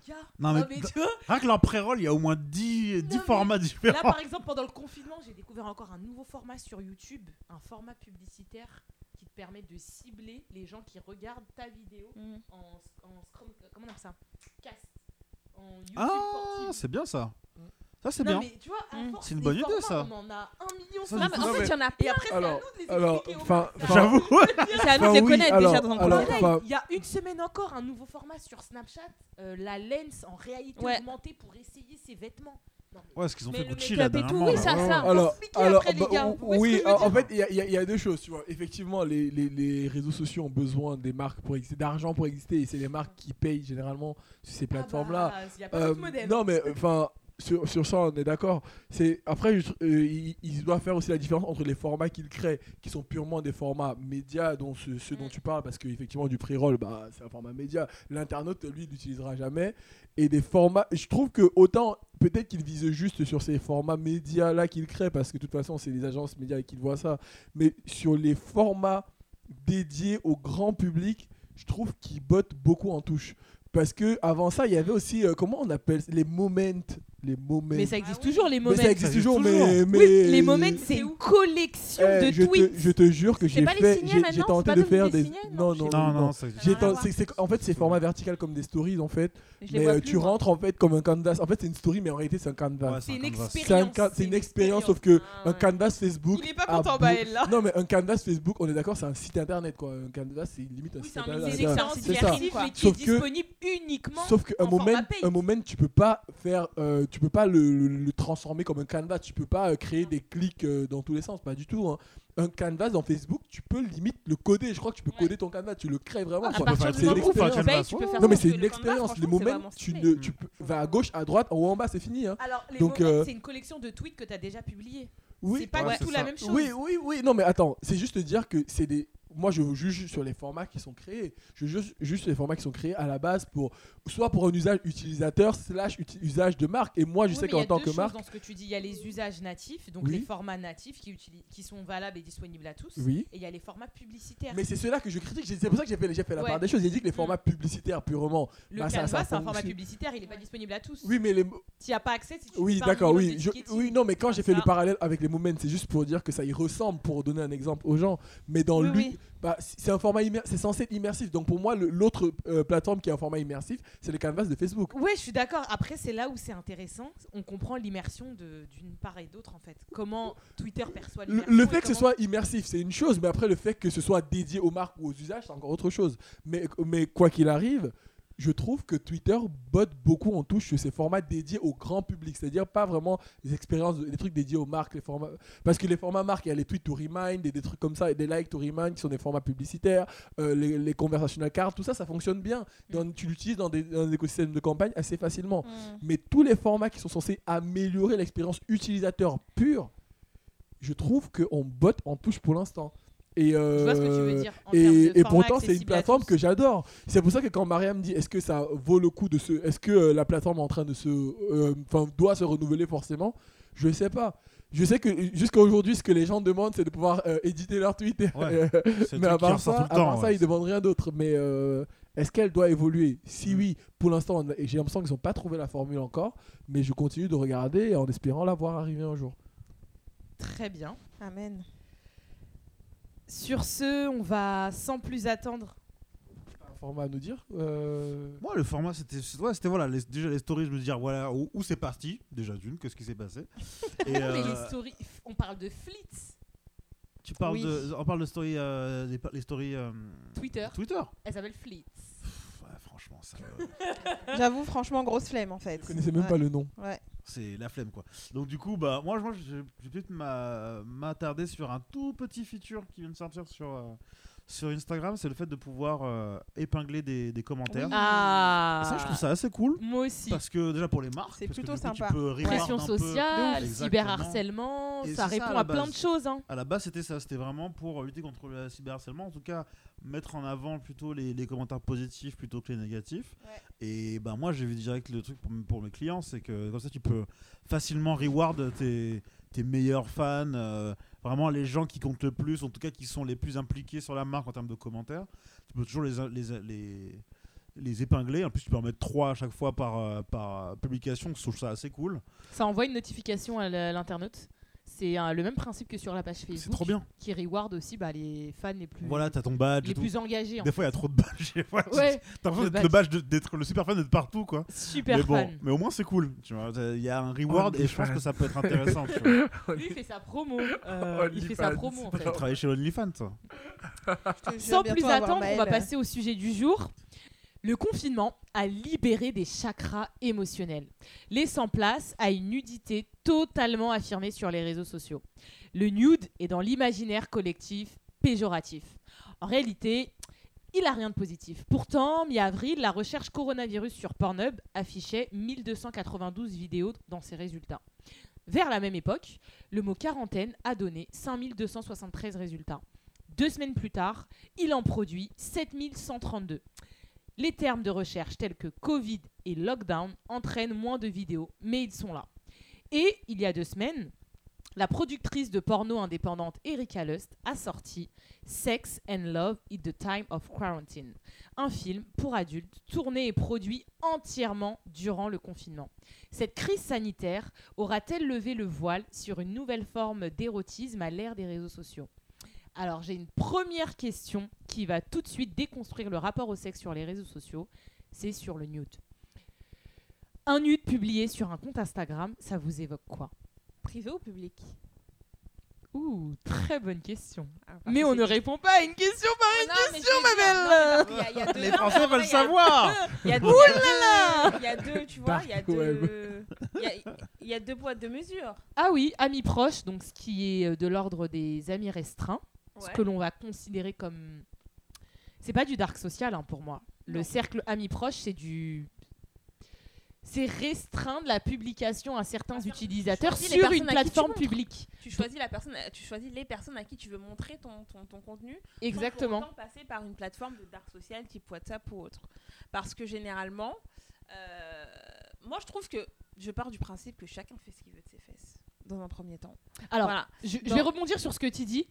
Gars, Non, mais- tu vois, Rien que leur pré-roll, il y a au moins 10, 10 mais- formats là, différents. par exemple, pendant le confinement, j'ai découvert encore un nouveau format sur YouTube, un format publicitaire qui permet de cibler les gens qui regardent ta vidéo Mm. en, en scrum- comment on appelle ça? Cast. En YouTube Ah, c'est bien ça. Mm. Ça, c'est bien. mais tu vois, à Mm. C'est une bonne idée, formats, ça. On en a un million Ça, Non, mais en fait, mais- il y en a Et plein. après, c'est à Alors- nous de les alors, expliquer aux enfin, gens. enfin, J'avoue. C'est à nous de les oui, connaître alors- déjà dans un alors, Il y a une semaine encore un nouveau format sur Snapchat, euh, la lens en réalité Ouais. augmentée pour essayer ses vêtements. Non, mais- Ouais, ce qu'ils ont Mais fait Gucci là et dernièrement. oui, ça, ça. alors, alors après, les bah, gars. oui, veux en, fait, il y, a- y y deux choses, tu vois. Effectivement, les, les, les réseaux sociaux ont besoin des marques pour exister, d'argent pour exister, et c'est les marques qui payent généralement sur ces plateformes-là. Ah bah, y a pas Euh, non, mais enfin, sur, sur ça, on est d'accord. C'est après, je euh, il, il doit faire aussi la différence entre les formats qu'il crée, qui sont purement des formats médias, dont ce, ce dont Mm. tu parles, parce qu'effectivement, du pré-roll, bah, c'est un format média. L'internaute, lui, il l'utilisera jamais. Et des formats, je trouve que autant peut-être qu'il vise juste sur ces formats médias là qu'il crée, parce que de toute façon, c'est les agences médias qui voient ça. Mais sur les formats dédiés au grand public, je trouve qu'il botte beaucoup en touche. Parce que avant ça, il y avait aussi, euh, comment on appelle les moments Les moments. Mais ça existe Ah oui. toujours les Mais moments. ça existe Ça existe toujours, toujours. mais. mais... Oui, les moments, c'est une collection Eh, de je, tweets. te, je te jure que j'ai fait. J'ai tenté pas de faire des Non, Non, non, c'est- en fait, c'est format vertical comme des stories en fait. Je Mais euh, plus, tu moi. rentres en fait comme un canvas. En fait, c'est une story, mais en réalité, c'est un canvas. Ouais, C'est une expérience. C'est une expérience, sauf que Ah, un ouais. canvas Facebook. Il est pas content, Baël, là. Non, mais un canvas Facebook, on est d'accord, c'est un site internet quoi. Un canvas, c'est limite un Oui, site c'est un internet. c'est une expérience immersive, mais qui Sauf est que- disponible uniquement. Sauf qu'un en moment, tu peux pas faire, tu peux pas le, le- le transformer comme un canvas. Tu peux pas euh, créer des clics euh, dans tous les sens, pas du tout. hein. Un canvas dans Facebook, tu peux limite le coder. Je crois que tu peux coder ton canvas. Tu le crées vraiment. Quoi. des moment où expériences. tu payes, peux faire Non mais c'est une le expérience. Les c'est moments, tu ne, tu peux, va à gauche, à droite, en haut, en bas, c'est fini. Hein. Alors, les Donc, moments, euh, c'est une collection de tweets que tu as déjà publiés. Oui. C'est pas Ouais, du tout c'est la même chose. Oui, oui, oui. Non mais attends, c'est juste dire que c'est des. Moi, je juge sur les formats qui sont créés. Je juge juste sur les formats qui sont créés à la base pour soit pour un usage utilisateur slash uti- usage de marque. Et moi, je Oui, sais qu'en tant que marque, dans ce que tu dis, il y a les usages natifs, donc Oui. les formats natifs qui, qui sont valables et disponibles à tous, oui. et il y a les formats publicitaires. Mais c'est cela que je critique. C'est pour ça que j'ai fait, fait la Ouais. part des choses. J'ai dit que les Mm. formats publicitaires purement. le bah, Canva, c'est un format publicitaire, il n'est pas disponible à tous. Oui, mais les. Tu n'y as pas accès si tu Oui, d'accord, oui. Je- oui, non, mais quand j'ai fait le parallèle avec les moments, c'est juste pour dire que ça y ressemble, pour donner un exemple aux gens. Mais dans lui. Bah, c'est un format c'est censé être immersif. Donc pour moi, l'autre euh, plateforme qui a un format immersif, c'est le canvas de Facebook. Ouais, je suis d'accord. Après, c'est là où c'est intéressant. On comprend l'immersion d'une part et d'autre, en fait. Comment Twitter perçoit Le, l'immersion. le fait que ce soit immersif, c'est une chose, mais après le fait que ce soit dédié aux marques ou aux usages, c'est encore autre chose. Mais, mais quoi qu'il arrive, je trouve que Twitter botte beaucoup en touche sur ces formats dédiés au grand public, c'est-à-dire pas vraiment des expériences, des trucs dédiés aux marques, les formats, parce que les formats marques, il y a les tweets to remind, des trucs comme ça, et des likes to remind qui sont des formats publicitaires, euh, les, les conversational cards, tout ça, ça fonctionne bien. Dans- tu l'utilises dans des, dans des écosystèmes de campagne assez facilement. Mm. Mais tous les formats qui sont censés améliorer l'expérience utilisateur pure, je trouve qu'on botte en touche pour l'instant. Et, Je vois ce que tu euh, veux dire. en termes de et, pourtant, c'est une à plateforme que j'adore. C'est pour ça que quand Mariam dit est-ce que ça vaut le coup de se. Est-ce que euh, la plateforme est en train de se. euh, Enfin, doit se renouveler forcément? Je ne sais pas. Je sais que jusqu'à aujourd'hui, ce que les gens demandent, c'est de pouvoir euh, éditer leur tweet. Ouais, mais à part ça, à temps, ça ouais. ils ne demandent rien d'autre. Mais euh, est-ce qu'elle doit évoluer? Si Mm. oui, pour l'instant, j'ai l'impression qu'ils n'ont pas trouvé la formule encore. Mais je continue de regarder en espérant la voir arriver un jour. Très bien. Amen. Sur ce, on va sans plus attendre. Un format à nous dire euh, Moi, le format, c'était ouais, c'était voilà, les- déjà les stories, je me dire voilà où, où c'est parti, déjà d'une, qu'est-ce qui s'est passé. Et, Mais euh, les stories, on parle de flits. tu parles Oui. de, on parle de story, euh, des pa- les stories euh, Twitter, Twitter. elle s'appelle flits. Ça, euh, J'avoue, franchement, grosse flemme en fait. Je connaissais même Ouais. pas le nom. Ouais. c'est la flemme quoi. Donc du coup, bah moi, je je vais peut-être m'a- m'attarder sur un tout petit feature qui vient de sortir sur euh, sur Instagram, c'est le fait de pouvoir euh, épingler des, des commentaires. Oui. Ah Et ça, je trouve ça assez cool. Moi aussi. Parce que déjà pour les marques, C'est plutôt coup, sympa. Tu peux reward Pression sociale, cyberharcèlement, Et ça répond à plein de choses. Hein. À la base, c'était ça, c'était vraiment pour lutter contre le cyberharcèlement, en tout cas mettre en avant plutôt les, les commentaires positifs plutôt que les négatifs. Ouais. Et ben moi, j'ai vu direct le truc pour, pour mes clients, c'est que comme ça, tu peux facilement reward tes, tes meilleurs fans, euh, vraiment les gens qui comptent le plus, en tout cas qui sont les plus impliqués sur la marque en termes de commentaires. Tu peux toujours les, les, les, les épingler. En plus, tu peux en mettre trois à chaque fois par, euh, par publication, je trouve ça assez cool. Ça envoie une notification à l'internaute. C'est le même principe que sur la page C'est Facebook. trop bien. Qui reward aussi bah, les fans les plus, Voilà, t'as ton badge. les plus engagés. en Des fois, il y a trop de badges. Ouais, T'as l'impression le d'être le badge de- d'être le super fan d'être partout, quoi. super mais bon, fan. mais au moins c'est cool. Tu vois, il y a un reward Oh, et je pense que ça peut être intéressant. tu vois. Lui, il fait sa promo. euh, il fait sa promo en Tu fait. vas travailler chez OnlyFans, toi. Sans plus attendre, on va passer au sujet du jour. Le confinement a libéré des chakras émotionnels, laissant place à une nudité totalement affirmée sur les réseaux sociaux. Le nude est dans l'imaginaire collectif péjoratif. En réalité, il a rien de positif. Pourtant, mi-avril, la recherche coronavirus sur Pornhub affichait 1292 vidéos dans ses résultats. Vers la même époque, le mot quarantaine a donné 5273 résultats. Deux semaines plus tard, il en produit 7132. Les termes de recherche tels que Covid et lockdown entraînent moins de vidéos, mais ils sont là. Et il y a deux semaines, la productrice de porno indépendante Erika Lust a sorti Sex and Love in the Time of Quarantine, un film pour adultes tourné et produit entièrement durant le confinement. Cette crise sanitaire aura-t-elle levé le voile sur une nouvelle forme d'érotisme à l'ère des réseaux sociaux? Alors j'ai une première question qui va tout de suite déconstruire le rapport au sexe sur les réseaux sociaux. C'est sur le nude. Un nude publié sur un compte Instagram, ça vous évoque quoi? Privé ou public? Ouh, très bonne question. Ah, Mais on ne répond pas à une question par une non, question, ma a deux- Les Français veulent savoir. Il y a deux, là il y a deux, tu vois, il y a deux, il y a, il y a deux boîtes de mesure. Ah oui, amis proches, donc ce qui est euh, de l'ordre des amis restreints, ce que l'on va considérer comme... C'est pas du dark social hein, pour moi. Le cercle amis proches, c'est du... C'est restreindre la publication à certains Ah, utilisateurs sur une tu plateforme publique. Tu choisis la personne, tu choisis les personnes à qui tu veux montrer ton, ton, ton contenu. sans Exactement. autant passer par une plateforme de dark social type WhatsApp ou autre. Parce que généralement, euh, moi je trouve que je pars du principe que chacun fait ce qu'il veut de ses fesses dans un premier temps. Alors, voilà. je, vais rebondir sur ce que tu dis.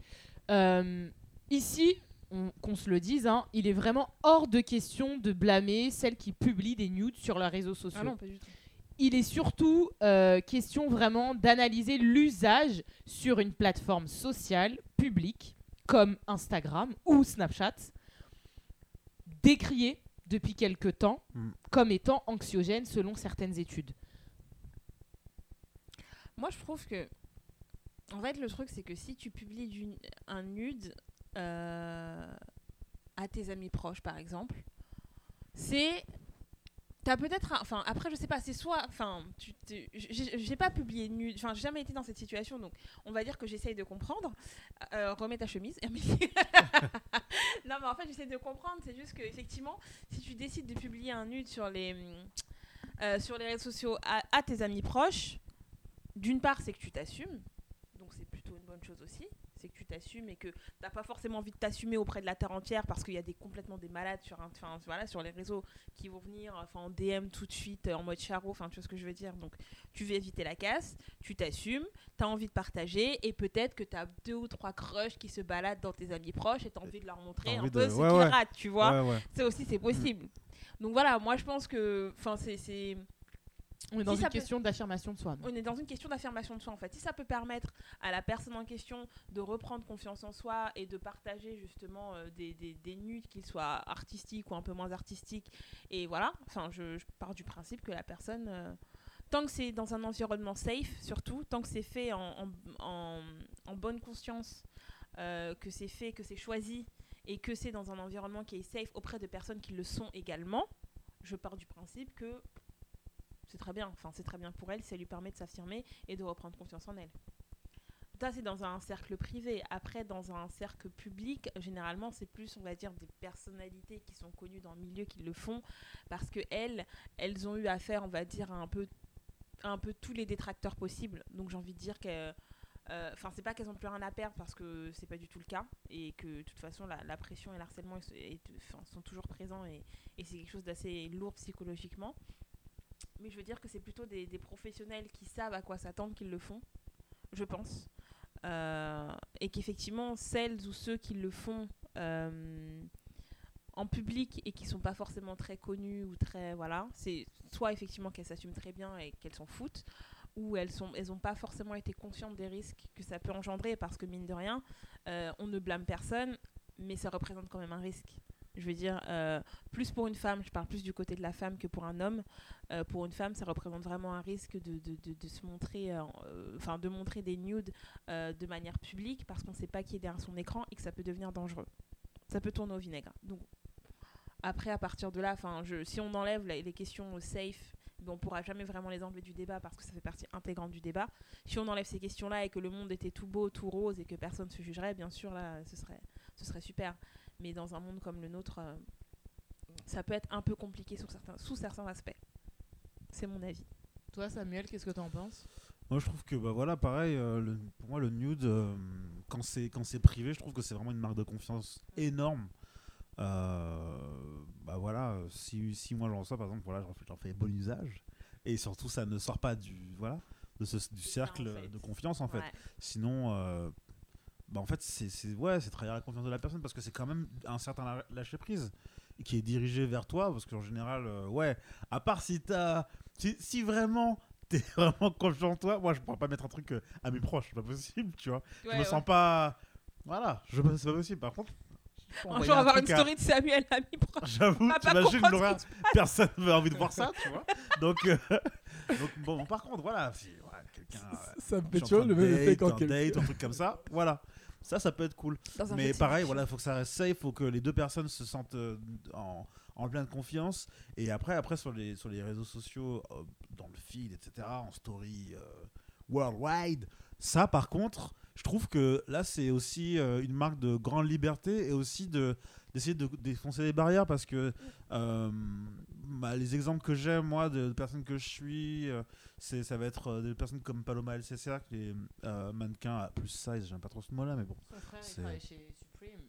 Euh, ici, on- qu'on se le dise, hein, il est vraiment hors de question de blâmer celles qui publient des nudes sur leurs réseaux sociaux. Ah non, pas du tout. il est surtout euh, question vraiment d'analyser l'usage sur une plateforme sociale publique comme Instagram ou Snapchat, décrié depuis quelque temps Mm. comme étant anxiogène selon certaines études. Moi, je trouve que. En fait, le truc, c'est que si tu publies un nude euh, à tes amis proches, par exemple, c'est. T'as peut-être. Enfin, après, je sais pas, c'est soit. Enfin, j'ai pas publié de nude. Enfin, j'ai jamais été dans cette situation, donc on va dire que j'essaye de comprendre. Euh, remets ta chemise, non, mais en fait, j'essaie de comprendre. C'est juste que, effectivement, si tu décides de publier un nude sur les. euh, sur les réseaux sociaux à tes amis proches, d'une part, c'est que tu t'assumes. Donc, c'est plutôt une bonne chose aussi. C'est que tu t'assumes et que tu n'as pas forcément envie de t'assumer auprès de la terre entière parce qu'il y a des, complètement des malades sur, un- voilà, sur les réseaux qui vont venir enfin, en DM tout de suite euh, en mode charo. Enfin, tu vois ce que je veux dire. Donc, tu veux éviter la casse, tu t'assumes, tu as envie de partager et peut-être que tu as deux ou trois crushs qui se baladent dans tes amis proches et tu as envie de leur montrer T'as un peu de- ce ouais, qu'ils ouais. ratent, tu vois. Ouais. Ça aussi, c'est possible. Donc voilà, moi je pense que. Enfin, c'est. On est dans Si une peut- question d'affirmation de soi. non On est dans une question d'affirmation de soi en fait. Si ça peut permettre à la personne en question de reprendre confiance en soi et de partager justement euh, des, des, des nudes, qu'ils soient artistiques ou un peu moins artistiques, et voilà, enfin je, je pars du principe que la personne, euh, tant que c'est dans un environnement safe surtout, tant que c'est fait en, en, en- en bonne conscience, euh, que c'est fait, que c'est choisi et que c'est dans un environnement qui est safe auprès de personnes qui le sont également, je pars du principe que c'est très bien. Enfin, c'est très pour elle, ça lui permet de s'affirmer et de reprendre confiance en elle. Ça, c'est dans un cercle privé. Après, dans un cercle public, généralement, c'est plus, on va dire, des personnalités qui sont connues dans le milieu qui le font parce que elles, ont eu affaire, on va dire, à un peu, un peu tous les détracteurs possibles. Donc, j'ai envie de dire que. euh, Enfin, c'est pas qu'elles ont plus rien à perdre parce que c'est pas du tout le cas et que de toute façon la, pression et le harcèlement sont toujours présents et c'est quelque chose d'assez lourd psychologiquement. Mais je veux dire que c'est plutôt des, professionnels qui savent à quoi s'attendre qu'ils le font, je pense. Euh, et qu'effectivement, celles ou ceux qui le font euh, en public et qui sont pas forcément très connus ou très. Voilà, c'est soit effectivement qu'elles s'assument très bien et qu'elles s'en foutent, où elles sont elles pas forcément été conscientes des risques que ça peut engendrer parce que mine de rien euh, on ne blâme personne mais ça représente quand même un risque je veux dire euh, plus pour une femme je parle plus du côté de la femme que pour un homme Euh, pour une femme ça représente vraiment un risque de, de, de, se montrer euh, enfin de montrer des nudes de manière publique parce qu'on ne sait pas qui est derrière son écran et que ça peut devenir dangereux ça peut tourner au vinaigre donc après à partir de là si on enlève les, questions safe on pourra jamais vraiment les enlever du débat parce que ça fait partie intégrante du débat. Si on enlève ces questions-là et que le monde était tout beau, tout rose et que personne se jugerait, bien sûr, là, ce serait, ce serait super. Mais dans un monde comme le nôtre, euh, ça peut être un peu compliqué sous certains, sous certains aspects. C'est mon avis. Toi, Samuel, qu'est-ce que t'en penses? Moi, je trouve que bah voilà, pareil. euh, le- pour moi, le nude, euh, quand c'est quand c'est privé, je trouve que c'est vraiment une marque de confiance énorme. Euh, bah voilà, si, si moi j'en reçois, par exemple, voilà, j'en fais, j'en fais bon usage. Et surtout, ça ne sort pas du voilà de ce, du cercle en fait. de confiance en fait. Ouais. Sinon, euh, bah en fait, c'est c'est- ouais, c'est trahir la confiance de la personne parce que c'est quand même un certain lâcher prise qui est dirigé vers toi parce qu'en général, euh, ouais, à part si t'as, si, si vraiment t'es vraiment confiant en toi, moi je pourrais pas mettre un truc euh, à mes proches, c'est pas possible, tu vois. je me sens pas, voilà, je c'est pas possible. Par contre, Un jour, avoir une à- story de Samuel à mi proche. J'avoue, t'imagines l'horaire, personne n'a envie de voir ça, tu vois. Donc, euh, donc bon, par contre, voilà, si quelqu'un. Ça me fait toujours le même effet date, quand un quelqu'un. date, un truc comme ça, voilà. Ça, ça peut être cool. Mais pareil, voilà, faut que ça reste safe, faut que les deux personnes se sentent euh, en, en pleine confiance. Et après, après sur les sur les réseaux sociaux, euh, dans le feed, etc., en story euh, worldwide, ça, par contre, je trouve que là, c'est aussi une marque de grande liberté et aussi de d'essayer de défoncer les barrières parce que euh, bah, les exemples que j'ai moi de, de personnes que je suis euh, c'est ça va être euh, des personnes comme Paloma LCCR qui est euh, mannequin à plus size j'aime pas trop ce mot là mais bon Son frère, C'est- travaille chez Supreme.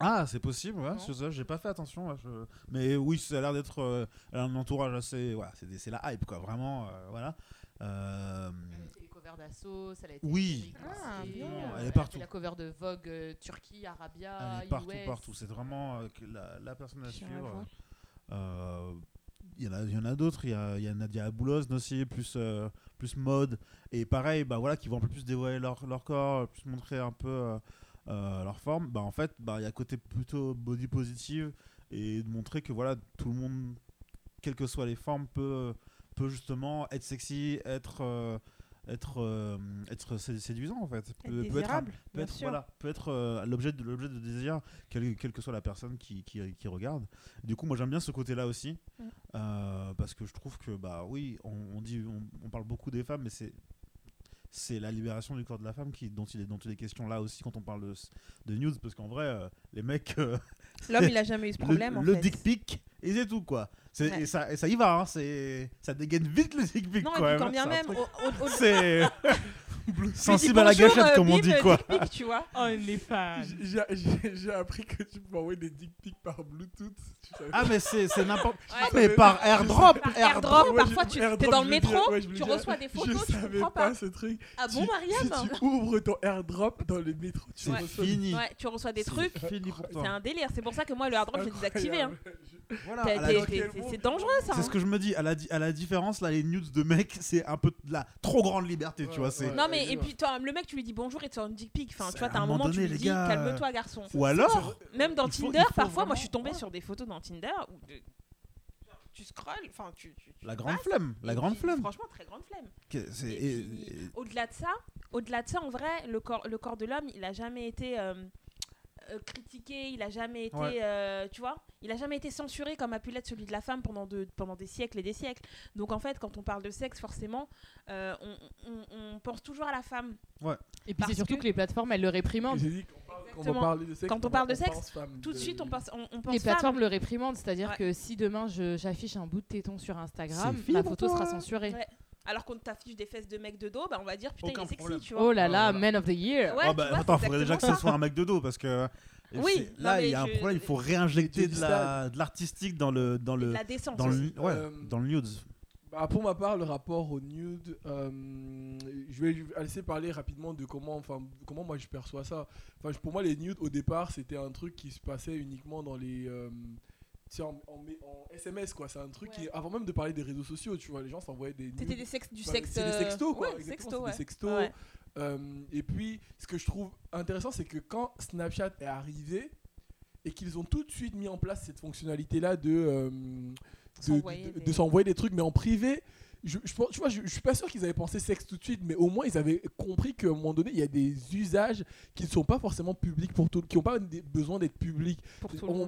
ah, c'est possible, ouais, c'est ça, j'ai pas fait attention. ouais, je- Mais oui, ça a l'air d'être euh, elle a un entourage assez. Voilà, c'est la hype, quoi, vraiment. euh, voilà. Euh, Elle les covers d'Assos, elle a été Oui. Ah, Lycée, bien. euh, Elle est a partout. fait la cover de Vogue euh, Turquie, Arabia, elle est partout, US. partout. C'est vraiment euh, que la, la personne à suivre. Il y en a, d'autres. Il y a, a Nadia Aboulosne aussi, plus, euh, plus mode. Et pareil, bah voilà, qui vont un peu plus dévoiler leur, leur corps, plus montrer un peu euh, euh, leur forme. Bah en fait, bah il y a côté plutôt body positive et de montrer que voilà, tout le monde, quelles que soient les formes, peut, peut justement être sexy, être, être, euh, être sé- séduisant en fait. Être Peut, peut être, peut bien être, voilà, peut être euh, l'objet de, l'objet de désir, quelle, quelle que soit la personne qui, qui, qui regarde. Du coup, moi j'aime bien ce côté-là aussi, Mm. euh, parce que je trouve que, bah oui, on, on dit, on, on parle beaucoup des femmes, mais c'est c'est la libération du corps de la femme qui, dont, il est, dont il est question là aussi quand on parle de, de news, parce qu'en vrai, euh, les mecs, euh, L'homme, il a jamais eu ce problème, le, en le fait. dick pic, et c'est tout quoi. C'est- Ouais. Et, ça, et ça y va, hein, c'est- ça dégaine vite le dick pic Non, quand et même. quand bien même, au- au- au- sensible à la gâchette, euh, comme on bim, dit euh, quoi. tu vois. Oh, les fans. J'ai- J'ai j'ai appris que tu peux envoyer des dick pics par Bluetooth. Savais Ah, mais c'est c'est n'importe. Ouais. Mais par airdrop, airdrop. parfois tu es dans le métro, tu reçois des photos, je tu savais comprends pas ce truc. Ah bon, Mariam Si tu ouvres ton airdrop dans le métro, tu C'est reçois fini. Ouais, tu reçois des trucs. C'est un délire. C'est pour ça que moi, le airdrop, j'ai désactivé. Hein. Voilà, c'est- dangereux, ça. C'est hein. ce que je me dis. À la, di- à la différence, là, les news de mecs, c'est un peu de la trop grande liberté, tu vois. Non, mais Et puis toi, le mec, tu lui dis bonjour et tu sors une dick pic. Enfin, tu vois, t'as un moment tu lui dis gars, calme-toi, garçon. Ou alors, Même dans faut- Tinder, parfois, moi, je suis tombée sur des photos dans Tinder où euh, tu scrolles, enfin, tu. tu- tu la grande passes, flemme, la grande puis, flemme. Franchement, très grande flemme. Au-delà de ça, au-delà de ça, en vrai, le corps, le corps de l'homme, il a jamais été euh, euh, critiqué, il a jamais été, Ouais. euh, tu vois, il a jamais été censuré comme a pu l'être celui de la femme pendant, de, pendant des siècles et des siècles. Donc en fait, quand on parle de sexe, forcément, euh, on, on- on pense toujours à la femme. Et puis c'est surtout que- que... les plateparles, elles le réprimandent. J'ai dit qu'on parle- quand on parle de sexe, Quand on parle de sexe, pense femme Tout de suite, on pense, on, on pense Les femme. plateformes le réprimandent, c'est-à-dire Ouais. que si demain je- j'affiche un bout de téton sur Instagram, ma photo toi. sera censurée. Ouais. Alors qu'on t'affiche des fesses de mec de dos, bah on va dire putain, Aucun il est sexy, problème. tu vois. Oh là là, voilà. man of the year. Ouais, Ah bah, vois, attends, faudrait déjà que ce soit un mec de dos parce que. Oui, c'est- non, là, il y a un problème, il faut réinjecter de dit la- de l'artistique dans le dans De le la décence. dans le ouais, Euh, dans le nudes. Bah, pour ma part, le rapport au nude, euh, je vais laisser parler rapidement de comment, enfin, comment moi je perçois ça. Enfin, pour moi, les nudes au départ, c'était un truc qui se passait uniquement dans les, euh, c'est en, en- en SMS quoi. C'est un truc Ouais. qui, avant même de parler des réseaux sociaux, tu vois, les gens s'envoyaient des. C'était des sex, du sexe. C'est des euh, sextos quoi. ouais, exactement, des sextos. Ouais. Euh, et puis, ce que je trouve intéressant, c'est que quand Snapchat est arrivé et qu'ils ont tout de suite mis en place cette fonctionnalité-là de, euh, de, de- des- s'envoyer des trucs, mais en privé. Je, je, tu vois, je, je suis pas sûr qu'ils avaient pensé sexe tout de suite, mais au moins ils avaient compris qu'à un moment donné, il y a des usages qui ne sont pas forcément publics pour tout, qui n'ont pas des- besoin d'être publics.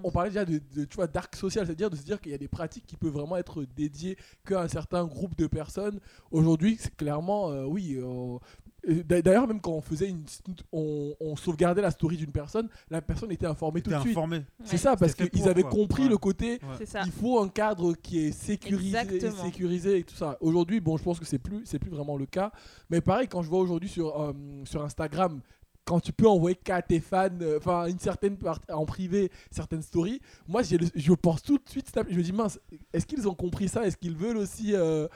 On, parlait déjà de, de, tu vois, dark social, c'est-à-dire de se dire qu'il y a des pratiques qui peuvent vraiment être dédiées qu'à un certain groupe de personnes. Aujourd'hui, c'est clairement, euh, oui. euh, D'ailleurs, même quand on faisait une, on, on sauvegardait la story d'une personne, la personne était informée tout de suite. C'est Ouais. ça, parce qu'ils avaient quoi. compris Ouais. le côté. Ouais. Il faut un cadre qui est sécurisé, Exactement. sécurisé et tout ça. Aujourd'hui, bon, je pense que c'est plus, c'est plus vraiment le cas. Mais pareil, quand je vois aujourd'hui sur, euh, sur Instagram, quand tu peux envoyer qu'à tes fans, euh, enfin une certaine partie en privé, certaines stories, moi je pense tout de suite, je me dis mince, est-ce qu'ils ont compris ça? Est-ce qu'ils veulent aussi euh,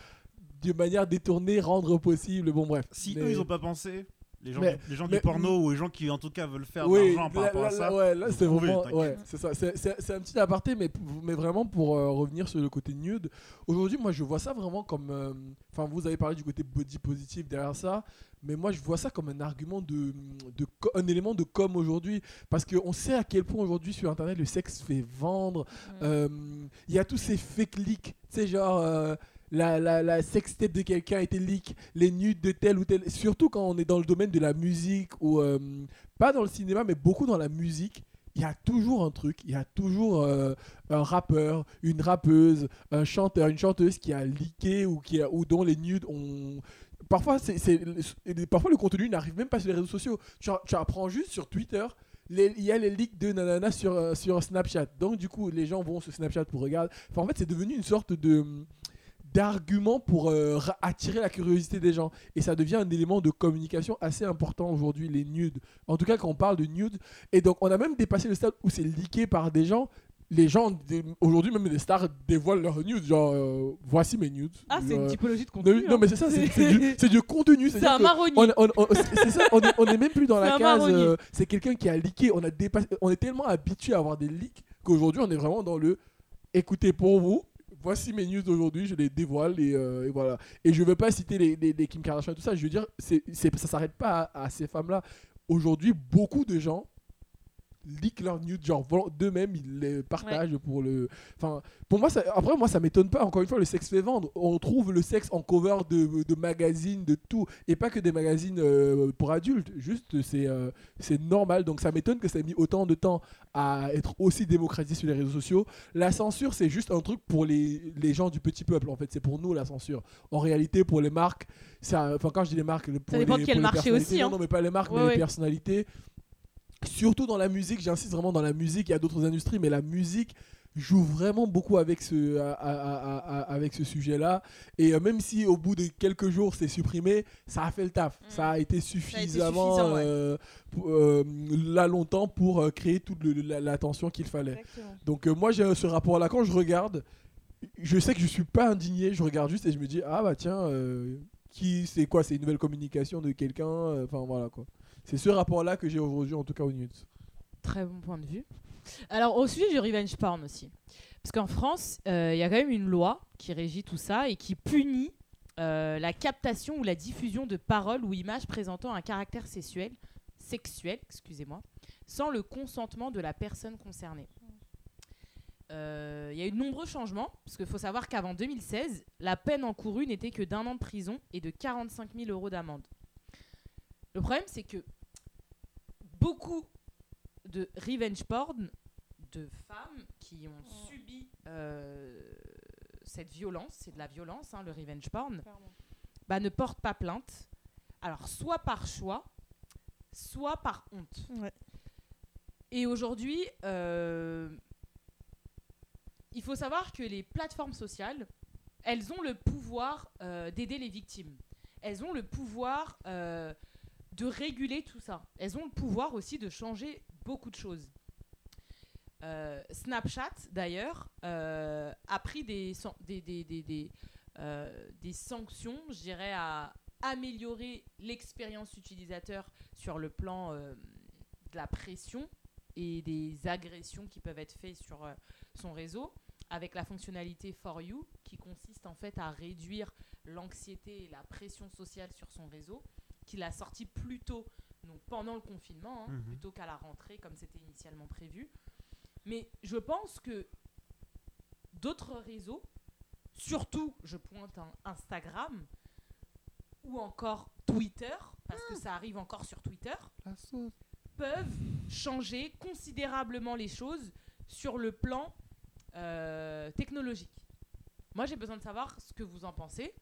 de manière détournée rendre possible Bon bref. Si Mais- eux ils ont pas pensé, les gens, Mais- du, les gens mais- du porno ou les gens qui en tout cas veulent faire de oui, l'argent par là, rapport à ça. ouais, là, c'est vraiment, ouais, c'est ça. C'est- C'est c'est un petit aparté, mais, mais vraiment pour euh, revenir sur le côté nude. Aujourd'hui, moi, je vois ça vraiment comme, euh, enfin, vous avez parlé du côté body positif derrière ça, mais moi, je vois ça comme un argument de, de un élément de com aujourd'hui, parce qu'on sait à quel point aujourd'hui sur Internet le sexe fait vendre. Mm. Euh, Il y a tous ces fake leaks, tu sais, genre. euh, la, la, la sextape de quelqu'un a été leak, les nudes de tel ou tel. Surtout quand on est dans le domaine de la musique ou euh, pas dans le cinéma, mais beaucoup dans la musique. Il y a toujours un truc, il y a toujours euh, un rappeur, une rappeuse, un chanteur, une chanteuse qui a leaké ou, qui a, ou dont les nudes ont. Parfois, c'est, parfois le contenu n'arrive même pas sur les réseaux sociaux. Tu, tu apprends juste sur Twitter. Il y a les leaks de nanana sur, euh, sur Snapchat. Donc, du coup, les gens vont sur Snapchat pour regarder. Enfin, en fait, c'est devenu une sorte de d'argument pour euh, attirer la curiosité des gens. Et ça devient un élément de communication assez important aujourd'hui, les nudes. En tout cas, quand on parle de nudes. Et donc, on a même dépassé le stade où c'est leaké par des gens. Les gens, aujourd'hui, même les stars dévoilent leurs nudes. Genre, euh, voici mes nudes. Ah, c'est une Euh, typologie de contenu. non, hein. mais c'est ça, c'est du, contenu. C'est un marronnier. on, on- on- c'est ça, on est, on est même plus dans la case. euh, c'est quelqu'un qui a leaké. On, a dépassé, on est tellement habitué à avoir des leaks qu'aujourd'hui, on est vraiment dans le écoutez pour vous. Voici mes news d'aujourd'hui, je les dévoile et, euh, et voilà. Et je veux pas citer les, Kim Kardashian et tout ça, je veux dire, c'est, c'est- ça s'arrête pas à ces femmes-là. Aujourd'hui, beaucoup de gens leak leurs news, genre d'eux-mêmes, ils les partagent pour le. Enfin, pour moi, ça, après, moi, ça m'étonne pas. Encore une fois, le sexe fait vendre. On trouve le sexe en cover de, de magazines, de tout. Et pas que des magazines euh, pour adultes. Juste, c'est euh, c'est normal. Donc, ça m'étonne que ça ait mis autant de temps à être aussi démocratisé sur les réseaux sociaux. La censure, c'est juste un truc pour les, les gens du petit peuple, en fait. C'est pour nous, la censure. En réalité, pour les marques, ça, enfin, quand je dis les marques, pour dépend les, de quel marché aussi, Non, hein. non, mais pas les marques, Ouais, mais ouais. les personnalités. Surtout dans la musique, j'insiste vraiment dans la musique, il y a d'autres industries, mais la musique joue vraiment beaucoup avec ce, à- à- à- à- avec ce sujet-là. Et euh, même si au bout de quelques jours c'est supprimé, ça a fait le taf. Mm. Ça a été suffisamment ouais. euh, pour- euh, là longtemps pour créer toute la- l'attention qu'il fallait. Exactement. Donc euh, moi j'ai ce rapport-là. Quand je regarde, je sais que je suis pas indigné. Je regarde juste et je me dis ah bah tiens, qui c'est quoi? C'est une nouvelle communication de quelqu'un. Enfin voilà quoi. C'est ce rapport-là que j'ai aujourd'hui en tout cas au News. Très bon point de vue. Alors, au sujet du revenge porn aussi. Parce qu'en France, euh, il y a quand même une loi qui régit tout ça et qui punit euh, la captation ou la diffusion de paroles ou images présentant un caractère sexuel, sexuel excusez-moi, sans le consentement de la personne concernée. Euh, Il y a eu de nombreux changements, parce qu'il faut savoir qu'avant 2016, la peine encourue n'était que d'un an de prison et de 45 000 euros d'amende. Le problème, c'est que beaucoup de revenge porn de femmes qui ont subi euh, cette violence, c'est de la violence, hein, le revenge porn, bah, ne portent pas plainte. Alors, soit par choix, soit par honte. Ouais. Et aujourd'hui, euh, il faut savoir que les plateformes sociales, elles ont le pouvoir euh, d'aider les victimes. Elles ont le pouvoir de réguler tout ça. Elles ont le pouvoir aussi de changer beaucoup de choses. Euh, Snapchat, d'ailleurs, euh, a pris des, des, des, des, euh, des sanctions, je dirais, à améliorer l'expérience utilisateur sur le plan de la pression et des agressions qui peuvent être faites sur son réseau avec la fonctionnalité For You qui consiste en fait à réduire l'anxiété et la pression sociale sur son réseau, qu'il a sorti plus tôt, donc pendant le confinement, hein, Mhm. plutôt qu'à la rentrée comme c'était initialement prévu. Mais je pense que d'autres réseaux, surtout je pointe un Instagram ou encore Twitter, parce que ça arrive encore sur Twitter, peuvent changer considérablement les choses sur le plan euh, technologique. Moi, j'ai besoin de savoir ce que vous en pensez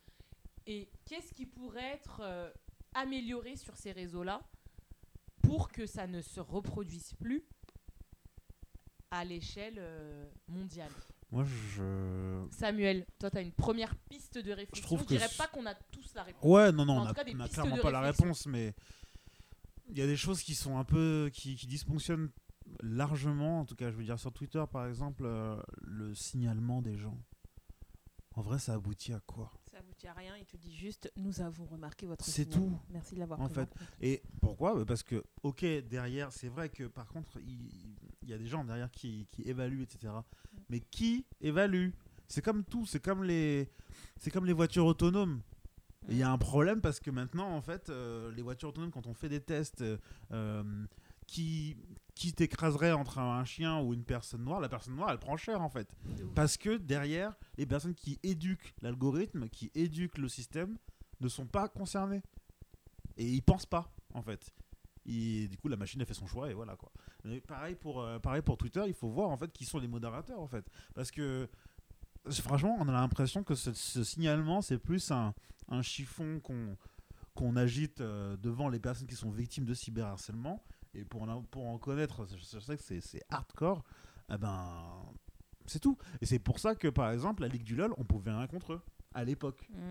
et qu'est-ce qui pourrait être euh, amélioré sur ces réseaux-là pour que ça ne se reproduise plus à l'échelle euh, mondiale. Moi, je. Samuel, toi, tu as une première piste de réflexion. trouve Je dirais pas qu'on a tous la réponse. Ouais, non, non, En on a, cas, des on a pistes clairement pas la réponse, mais il y a des choses qui sont un peu. qui, qui dysfonctionnent largement. En tout cas, je veux dire, sur Twitter, par exemple, euh, le signalement des gens. En vrai, ça aboutit à quoi? Rien, il te dit juste nous avons remarqué votre C'est tout. Merci de l'avoir En fait. Et pourquoi? Bah Parce que, ok, derrière, c'est vrai que par contre, il, il y a des gens derrière qui, qui évaluent, etc. Mais qui évalue? C'est comme tout, c'est comme les, c'est comme les voitures autonomes. Il y a un problème parce que maintenant, en fait, euh, les voitures autonomes, quand on fait des tests, euh, euh, qui, qui t'écraserait entre un, chien ou une personne noire, la personne noire, elle prend cher en fait. Parce que derrière, les personnes qui éduquent l'algorithme, qui éduquent le système, ne sont pas concernées. Et ils pensent pas, en fait. Et du coup, la machine a fait son choix et voilà quoi. Mais pareil pour, euh, pareil pour Twitter, il faut voir en fait qui sont les modérateurs en fait. Parce que franchement, on a l'impression que ce, ce signalement, c'est plus un, un chiffon qu'on qu'on agite euh, devant les personnes qui sont victimes de cyberharcèlement. Et pour en, pour en connaître, je, sais que c'est- hardcore, eh ben, c'est tout. Et c'est pour ça que, par exemple, la Ligue du LoL, on pouvait rien contre eux, à l'époque. Mm.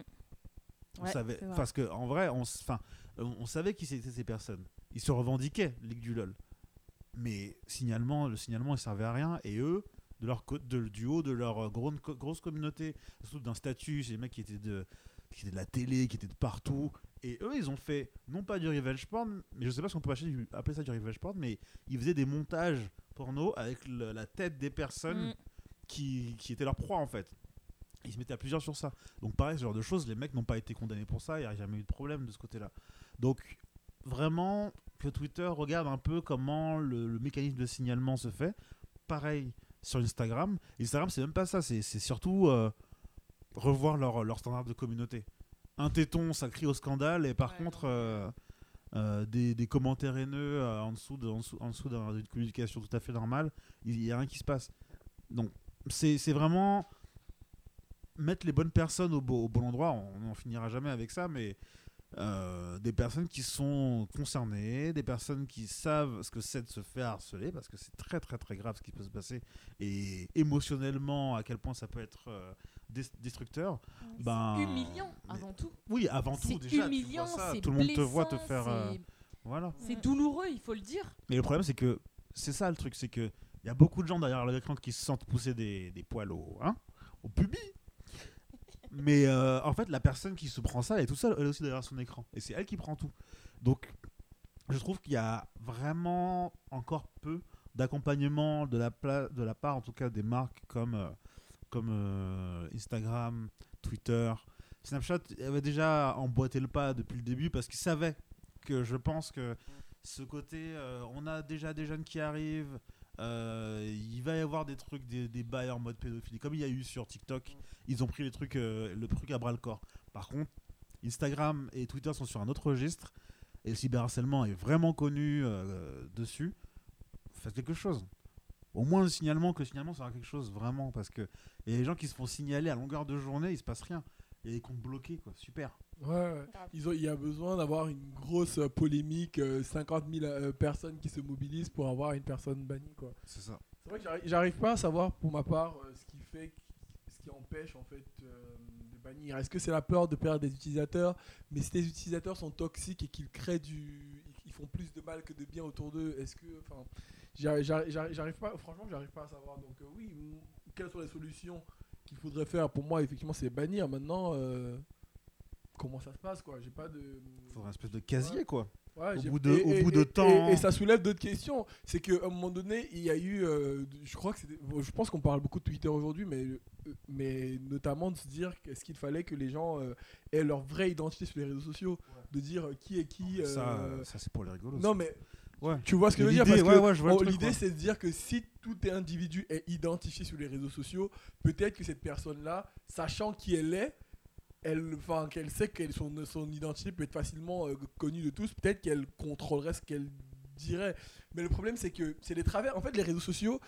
On Ouais, savait, parce que en vrai, on, 'fin, on savait qui c'était ces personnes. Ils se revendiquaient, Ligue du LoL. Mais signalement, le signalement, il servait à rien. Et eux, de leur de- du haut de leur euh, grosse, co- grosse communauté, surtout d'un statut, c'est des mecs qui étaient, de, qui étaient de la télé, qui étaient de partout. Et eux, ils ont fait, non pas du revenge porn, mais je sais pas si on peut acheter appeler ça du revenge porn, mais ils faisaient des montages porno avec le- la tête des personnes Mm. qui, qui étaient leur proie en fait. Ils se mettaient à plusieurs sur ça. Donc pareil, ce genre de choses, les mecs n'ont pas été condamnés pour ça, il n'y a jamais eu de problème de ce côté-là. Donc vraiment que Twitter regarde un peu comment le, le mécanisme de signalement se fait. Pareil sur Instagram. Instagram, c'est même pas ça, c'est c'est surtout euh, revoir leur, leur standard de communauté. Un téton, ça crie au scandale, et par Ouais, contre, euh, euh, des, des commentaires haineux euh, en dessous de- en dessous, en dessous d'un- d'une communication tout à fait normale, il n'y a rien qui se passe. Donc, c'est c'est vraiment mettre les bonnes personnes au, beau- au bon endroit. On n'en finira jamais avec ça, mais euh, des personnes qui sont concernées, des personnes qui savent ce que c'est de se faire harceler, parce que c'est très très très grave ce qui peut se passer, et émotionnellement à quel point ça peut être euh, des- destructeur. Ben, humiliant mais- avant tout. Oui, avant tout C'est déjà, tu humiliant, vois ça, c'est tout le monde te voit te faire. euh, c'est- voilà. C'est douloureux, il faut le dire. Mais le problème, c'est que c'est ça le truc, c'est que il y a beaucoup de gens derrière l'écran qui se sentent pousser des, des poils au, hein, au pubis. Mais euh, en fait, la personne qui se prend ça, elle est toute seule, elle aussi derrière son écran. Et c'est elle qui prend tout. Donc, je trouve qu'il y a vraiment encore peu d'accompagnement de, la de la part, en tout cas, des marques comme, euh, comme euh, Instagram, Twitter. Snapchat avait déjà emboîté le pas depuis le début parce qu'ils savaient que je pense que ce côté, on a déjà des jeunes qui arrivent, euh, il va y avoir des trucs, des, des en mode pédophilie, comme il y a eu sur TikTok. Ils ont pris les trucs, euh, le truc à bras le corps. Par contre, Instagram et Twitter sont sur un autre registre et le cyberharcèlement est vraiment connu euh, dessus. Faites quelque chose. Au moins le signalement, que le signalement sera quelque chose vraiment parce que il y a des gens qui se font signaler à longueur de journée, il se passe rien. Il y a des comptes bloqués, quoi. Super. Ouais, ouais. Ils ont, il y a besoin d'avoir une grosse euh, polémique, euh, 50 000 euh, personnes qui se mobilisent pour avoir une personne bannie, quoi. C'est ça. C'est vrai que j'arrive- j'arrive pas à savoir, pour ma part, euh, ce qui fait, ce qui empêche en fait euh, de bannir. Est-ce que c'est la peur de perdre des utilisateurs? Mais si les utilisateurs sont toxiques et qu'ils créent du, ils font plus de mal que de bien autour d'eux, est-ce que, enfin, j'arrive- j'arrive j'arrive- j'arrive pas, franchement, j'arrive pas à savoir. Donc euh, oui, quelles sont les solutions qu'il faudrait faire? Pour moi, effectivement, c'est bannir. Maintenant, euh, comment ça se passe, quoi J'ai pas de. Faudrait un espèce de casier, quoi. Ouais, Au bout de- et- au et- bout de et- temps. Et, et ça soulève d'autres questions. C'est qu'à un moment donné, il y a eu. euh, je crois que Je pense qu'on parle beaucoup de Twitter aujourd'hui, mais, euh, mais notamment de se dire est-ce qu'il fallait que les gens euh, aient leur vraie identité sur les réseaux sociaux De dire qui est qui. Ça, euh, ça c'est pour les rigolos. Non, mais Ouais. tu vois ce que je veux dire? L'idée, Parce que oh, l'idée, c'est de dire que si tout individu est identifié sur les réseaux sociaux, peut-être que cette personne-là, sachant qui elle est, elle, qu'elle sait que son, son identité peut être facilement euh, connue de tous, peut-être qu'elle contrôlerait ce qu'elle dirait. Mais le problème, c'est que c'est les travers. En fait, les réseaux sociaux,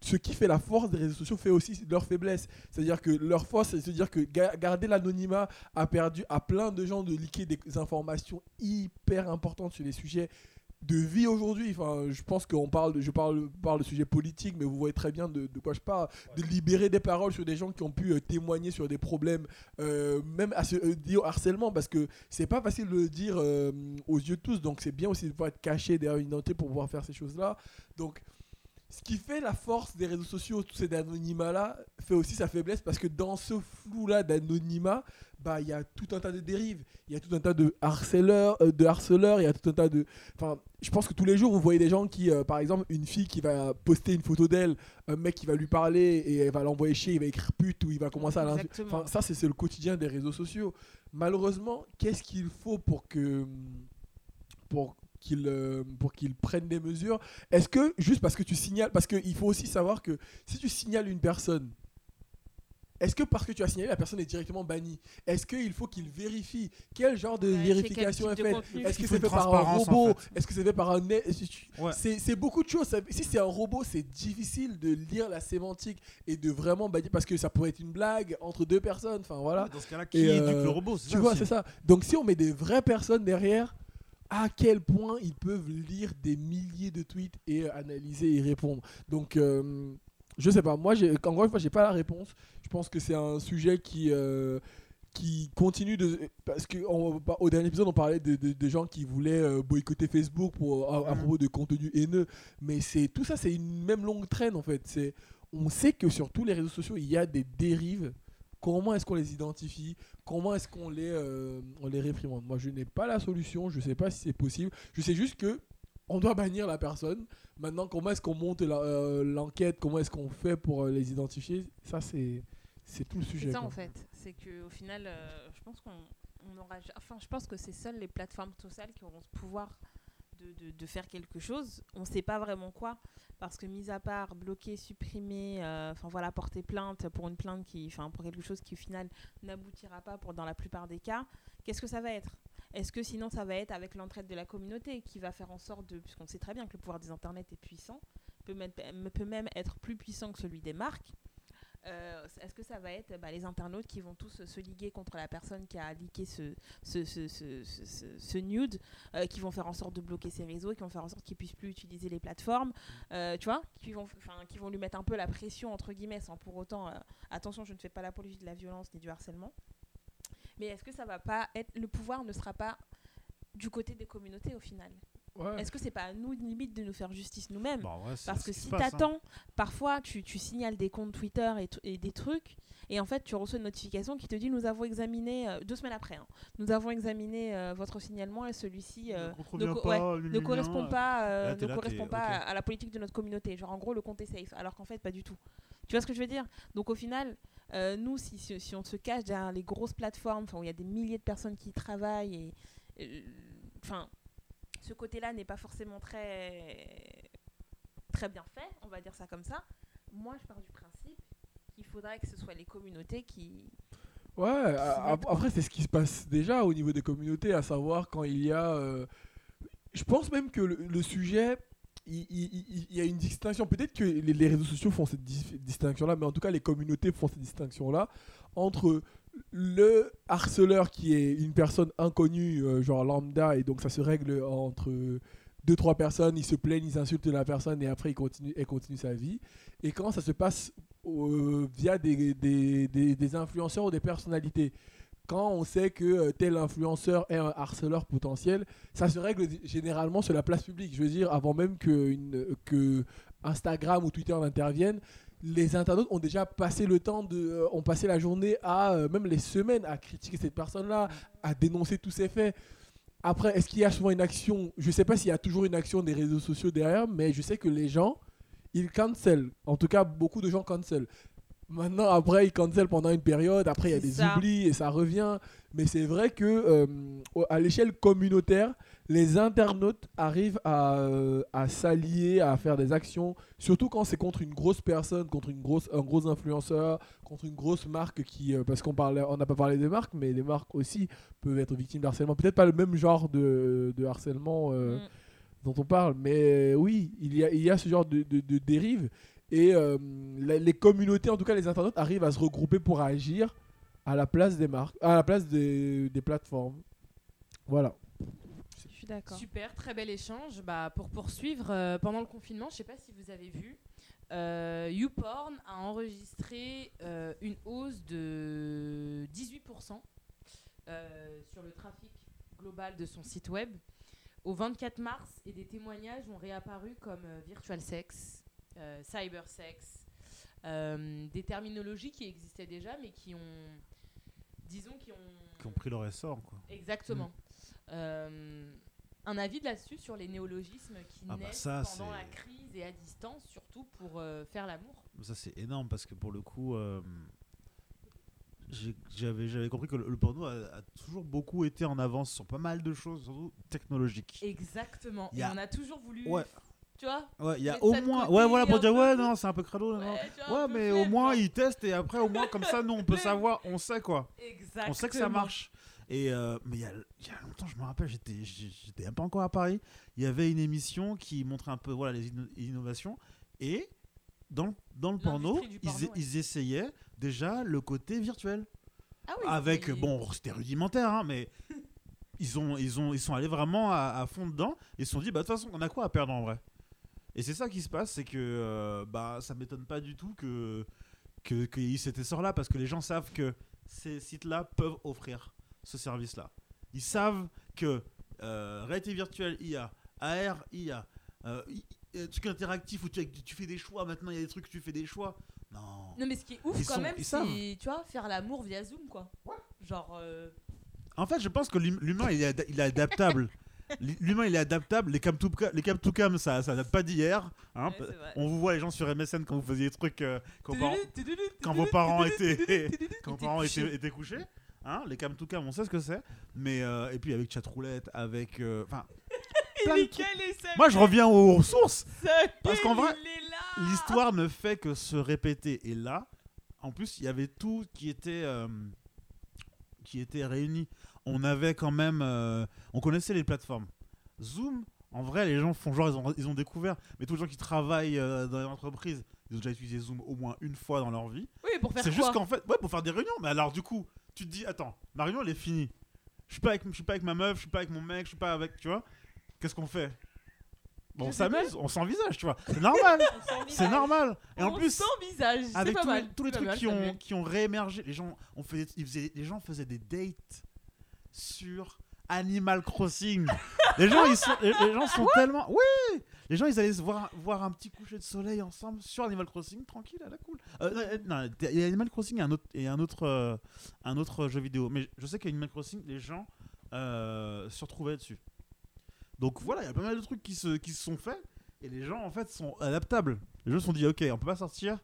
ce qui fait la force des réseaux sociaux fait aussi leur faiblesse. C'est-à-dire que leur force, c'est de dire que ga- garder l'anonymat a perdu à plein de gens de liquer des informations hyper importantes sur les sujets de vie aujourd'hui. Enfin, je pense qu'on parle, de, je parle, parle de sujets politiques, mais vous voyez très bien de, de quoi je parle. De libérer des paroles sur des gens qui ont pu euh, témoigner sur des problèmes, euh, même à se euh, au harcèlement, parce que c'est pas facile de le dire euh, aux yeux de tous. Donc c'est bien aussi de pouvoir être caché derrière une identité pour pouvoir faire ces choses-là. Donc ce qui fait la force des réseaux sociaux, tous ces anonymats-là, fait aussi sa faiblesse parce que dans ce flou-là d'anonymat, bah il y a tout un tas de dérives, il y a tout un tas de harceleurs, euh, de harceleurs, il y a tout un tas de, enfin, je pense que tous les jours vous voyez des gens qui, euh, par exemple, une fille qui va poster une photo d'elle, un mec qui va lui parler et elle va l'envoyer chier, il va écrire pute ou il va commencer à l'insulter. Enfin, ça c'est c'est le quotidien des réseaux sociaux. Malheureusement, qu'est-ce qu'il faut pour que pour qu'ils euh, pour qu'ils prennent des mesures Est-ce que juste parce que tu signales parce qu'il faut aussi savoir que si tu signales une personne est-ce que parce que tu as signalé, la personne est directement bannie? Est-ce qu'il faut qu'il vérifie Quel genre de Ouais, vérification est faite? Est-ce que c'est fait par un en robot? fait. Est-ce que c'est fait par un... Ouais. c'est beaucoup de choses. Si c'est un robot, c'est difficile de lire la sémantique et de vraiment bannir parce que ça pourrait être une blague entre deux personnes. Enfin voilà. Dans ce cas-là, qui Et, éduque euh, le robot Tu ça vois, c'est ça. Donc si on met des vraies personnes derrière, à quel point ils peuvent lire des milliers de tweets et euh, analyser et répondre. Donc euh, je sais pas. Moi, encore une fois, j'ai pas la réponse. Je pense que c'est un sujet qui euh, qui continue de parce que on- au dernier épisode on parlait de, de- de gens qui voulaient euh, boycotter Facebook pour à, à Mhm. propos de contenu haineux mais c'est tout ça c'est une même longue traîne en fait c'est on sait que sur tous les réseaux sociaux il y a des dérives comment est-ce qu'on les identifie? Comment est-ce qu'on les euh, on les réprimande? Moi je n'ai pas la solution je sais pas si c'est possible je sais juste que on doit bannir la personne maintenant comment est-ce qu'on monte euh, l'enquête? Comment est-ce qu'on fait pour euh, les identifier? Ça c'est c'est tout le sujet C'est ça quoi. en fait. C'est que au final, euh, je pense qu'on on aura. Enfin, je pense que c'est seules les plateformes sociales qui auront ce pouvoir de, faire quelque chose. On ne sait pas vraiment quoi. Parce que, mis à part bloquer, supprimer, euh, enfin voilà, porter plainte pour une plainte qui. Enfin, pour quelque chose qui au final n'aboutira pas pour, dans la plupart des cas, qu'est-ce que ça va être? Est-ce que sinon ça va être avec l'entraide de la communauté qui va faire en sorte de. Puisqu'on sait très bien que le pouvoir des internets est puissant, peut, mettre- peut même être plus puissant que celui des marques. Euh, Est-ce que ça va être bah, les internautes qui vont tous se liguer contre la personne qui a leaké ce, nude, euh, qui vont faire en sorte de bloquer ses réseaux, qui vont faire en sorte qu'il puisse plus utiliser les plateformes, euh, tu vois, qui vont, qui vont lui mettre un peu la pression entre guillemets, sans pour autant, attention, je ne fais pas l'apologie de la violence ni du harcèlement. Mais est-ce que ça va pas être, le pouvoir ne sera pas du côté des communautés au final? Ouais. Est-ce que c'est pas à nous limite de nous faire justice nous-mêmes Bah ouais, parce ce que si hein. t'attends, parfois tu, tu signales des comptes Twitter et, des trucs, et en fait tu reçois une notification qui te dit nous avons examiné, euh, deux semaines après, hein, nous avons examiné euh, votre signalement et celui-ci euh, Ne co- ouais, correspond pas, ne là, correspond pas à, la politique de notre communauté. Genre en gros le compte est safe, alors qu'en fait pas du tout. Tu vois ce que je veux dire? Donc au final, nous si, si, si on se cache derrière les grosses plateformes, où il y a des milliers de personnes qui y travaillent et enfin ce côté-là n'est pas forcément très très bien fait, on va dire ça comme ça. Moi, je pars du principe qu'il faudrait que ce soit les communautés qui. Ouais, après c'est ce qui se passe déjà au niveau des communautés, à savoir quand il y a... euh, Je pense même que le, le sujet, il, il- il- il y a une distinction, peut-être que les, les réseaux sociaux font cette dis- distinction-là, mais en tout cas les communautés font cette distinction-là entre le harceleur qui est une personne inconnue, euh, genre lambda, et donc ça se règle entre deux, trois personnes, ils se plaignent, ils insultent la personne et après il continue, elle continue sa vie. Et quand ça se passe euh, via des, des, influenceurs ou des personnalités, quand on sait que euh, tel influenceur est un harceleur potentiel, ça se règle généralement sur la place publique. Je veux dire, avant même que, que Instagram ou Twitter n'interviennent, les internautes ont déjà passé le temps de, euh, ont passé la journée à, euh, même les semaines, à critiquer cette personne-là, à dénoncer tous ces faits. Après, est-ce qu'il y a souvent une action? Je sais pas s'il y a toujours une action des réseaux sociaux derrière, mais je sais que les gens, ils cancel. En tout cas, beaucoup de gens cancel. Maintenant, après, ils cancel pendant une période. Après, il y a des ça. oublis et ça revient. Mais c'est vrai que euh, à l'échelle communautaire, les internautes arrivent à, euh, à s'allier, à faire des actions. Surtout quand c'est contre une grosse personne, contre une grosse, un gros influenceur, contre une grosse marque qui, euh, parce qu'on parlait, on n'a pas parlé des marques, mais les marques aussi peuvent être victimes d'harcèlement. Peut-être pas le même genre de, de harcèlement euh, Mm. dont on parle, mais oui, il y a, il y a ce genre de, de, de dérive. Et la- les communautés, en tout cas les internautes, arrivent à se regrouper pour agir à la place des marques, à la place des, des plateformes. Voilà. Je suis d'accord. Super, très bel échange. Bah, pour poursuivre, euh, pendant le confinement, je ne sais pas si vous avez vu, euh, YouPorn a enregistré euh, une hausse de 18% euh, sur le trafic global de son site web au 24 mars et des témoignages ont réapparu comme euh, virtual sex, euh, cyber sex, euh, des terminologies qui existaient déjà mais qui ont, disons, qui ont, Qui ont pris leur essor, quoi. Exactement. Euh, un avis de là-dessus sur les néologismes qui Ah bah naissent ça, pendant la crise et à distance, surtout pour euh, faire l'amour? Ça, c'est énorme parce que pour le coup, euh, j'avais compris que le, le porno a, a toujours beaucoup été en avance sur pas mal de choses, surtout technologiques. Exactement. A- Et on a toujours voulu, Ouais. tu vois Ouais, il y a au moins. Ouais, voilà, pour dire, ouais, non, c'est un peu crado. Ouais, Ouais, mais au moins ils testent et après, au moins, comme ça, nous, on peut savoir, on sait quoi. Exactement. On sait que ça marche. Et euh, mais il y a, il y a longtemps, je me rappelle, j'étais j'étais un peu encore à Paris. Il y avait une émission qui montrait un peu voilà les inno- innovations. Et dans le, dans le porno, ils, ouais. ils essayaient déjà le côté virtuel. Ah oui, avec bon c'était rudimentaire hein, mais ils ont ils ont ils sont allés vraiment à, à fond dedans. Et se sont dit bah de toute façon on a quoi à perdre en vrai? Et c'est ça qui se passe c'est que euh, bah ça m'étonne pas du tout que que qu'il y ait cet essor là parce que les gens savent que ces sites là peuvent offrir ce service là ils savent que euh, réalité virtuelle IA AR IA euh, euh, truc interactif où tu, tu fais des choix maintenant il y a des trucs où tu fais des choix non Non mais ce qui est ouf Ils quand sont- même, c'est tu vois faire l'amour via Zoom quoi. Genre euh, En fait, je pense que l'hum- l'humain, il est, il est adaptable. L'humain, il est adaptable. Les cam to ca- les cam, to cam ça, ça date pas d'hier. hein. ouais. On vous voit les gens sur MSN quand vous faisiez des trucs euh, quand, vos parents- étaient quand vos parents étaient, étaient couchés. Hein, les cam to cam, on sait ce que c'est. Mais euh, et puis avec chatroulette, avec euh, enfin Samuel, Moi, je reviens aux sources. Samuel, parce qu'en vrai. L'histoire ne fait que se répéter. Et là, en plus, il y avait tout qui était, euh, qui était réuni. On avait quand même. euh, on connaissait les plateformes. Zoom, en vrai, les gens font genre, ils ont, ils ont découvert. Mais tous les gens qui travaillent euh, dans les entreprises, ils ont déjà utilisé Zoom au moins une fois dans leur vie. Oui, pour faire C'est juste qu'en fait, ouais, pour faire des réunions. Mais alors, du coup, tu te dis, attends, ma réunion, elle est finie. Je suis pas avec, je suis pas avec ma meuf, je suis pas avec mon mec, je suis pas avec, tu vois. Qu'est-ce qu'on fait? Bon, on s'amuse, on s'envisage, tu vois. C'est normal, c'est normal. Et en On plus, s'envisage, avec pas tous, mal. les, tous trucs mal, qui ont, Samuel. qui ont réémergé, les gens, ont fait, ils faisaient, les gens faisaient des dates sur Animal Crossing. les gens, ils sont, les gens sont tellement, oui, les gens, ils allaient se voir, voir un petit coucher de soleil ensemble sur Animal Crossing, tranquille, à la cool. Euh, non, non, il y a Animal Crossing et un autre, euh, un autre jeu vidéo, mais je sais qu'Animal Crossing, les gens euh, se retrouvaient dessus. Donc voilà, il y a pas mal de trucs qui se, qui se sont faits. Et les gens, en fait, sont adaptables. Les gens se sont dit, ok, on peut pas sortir,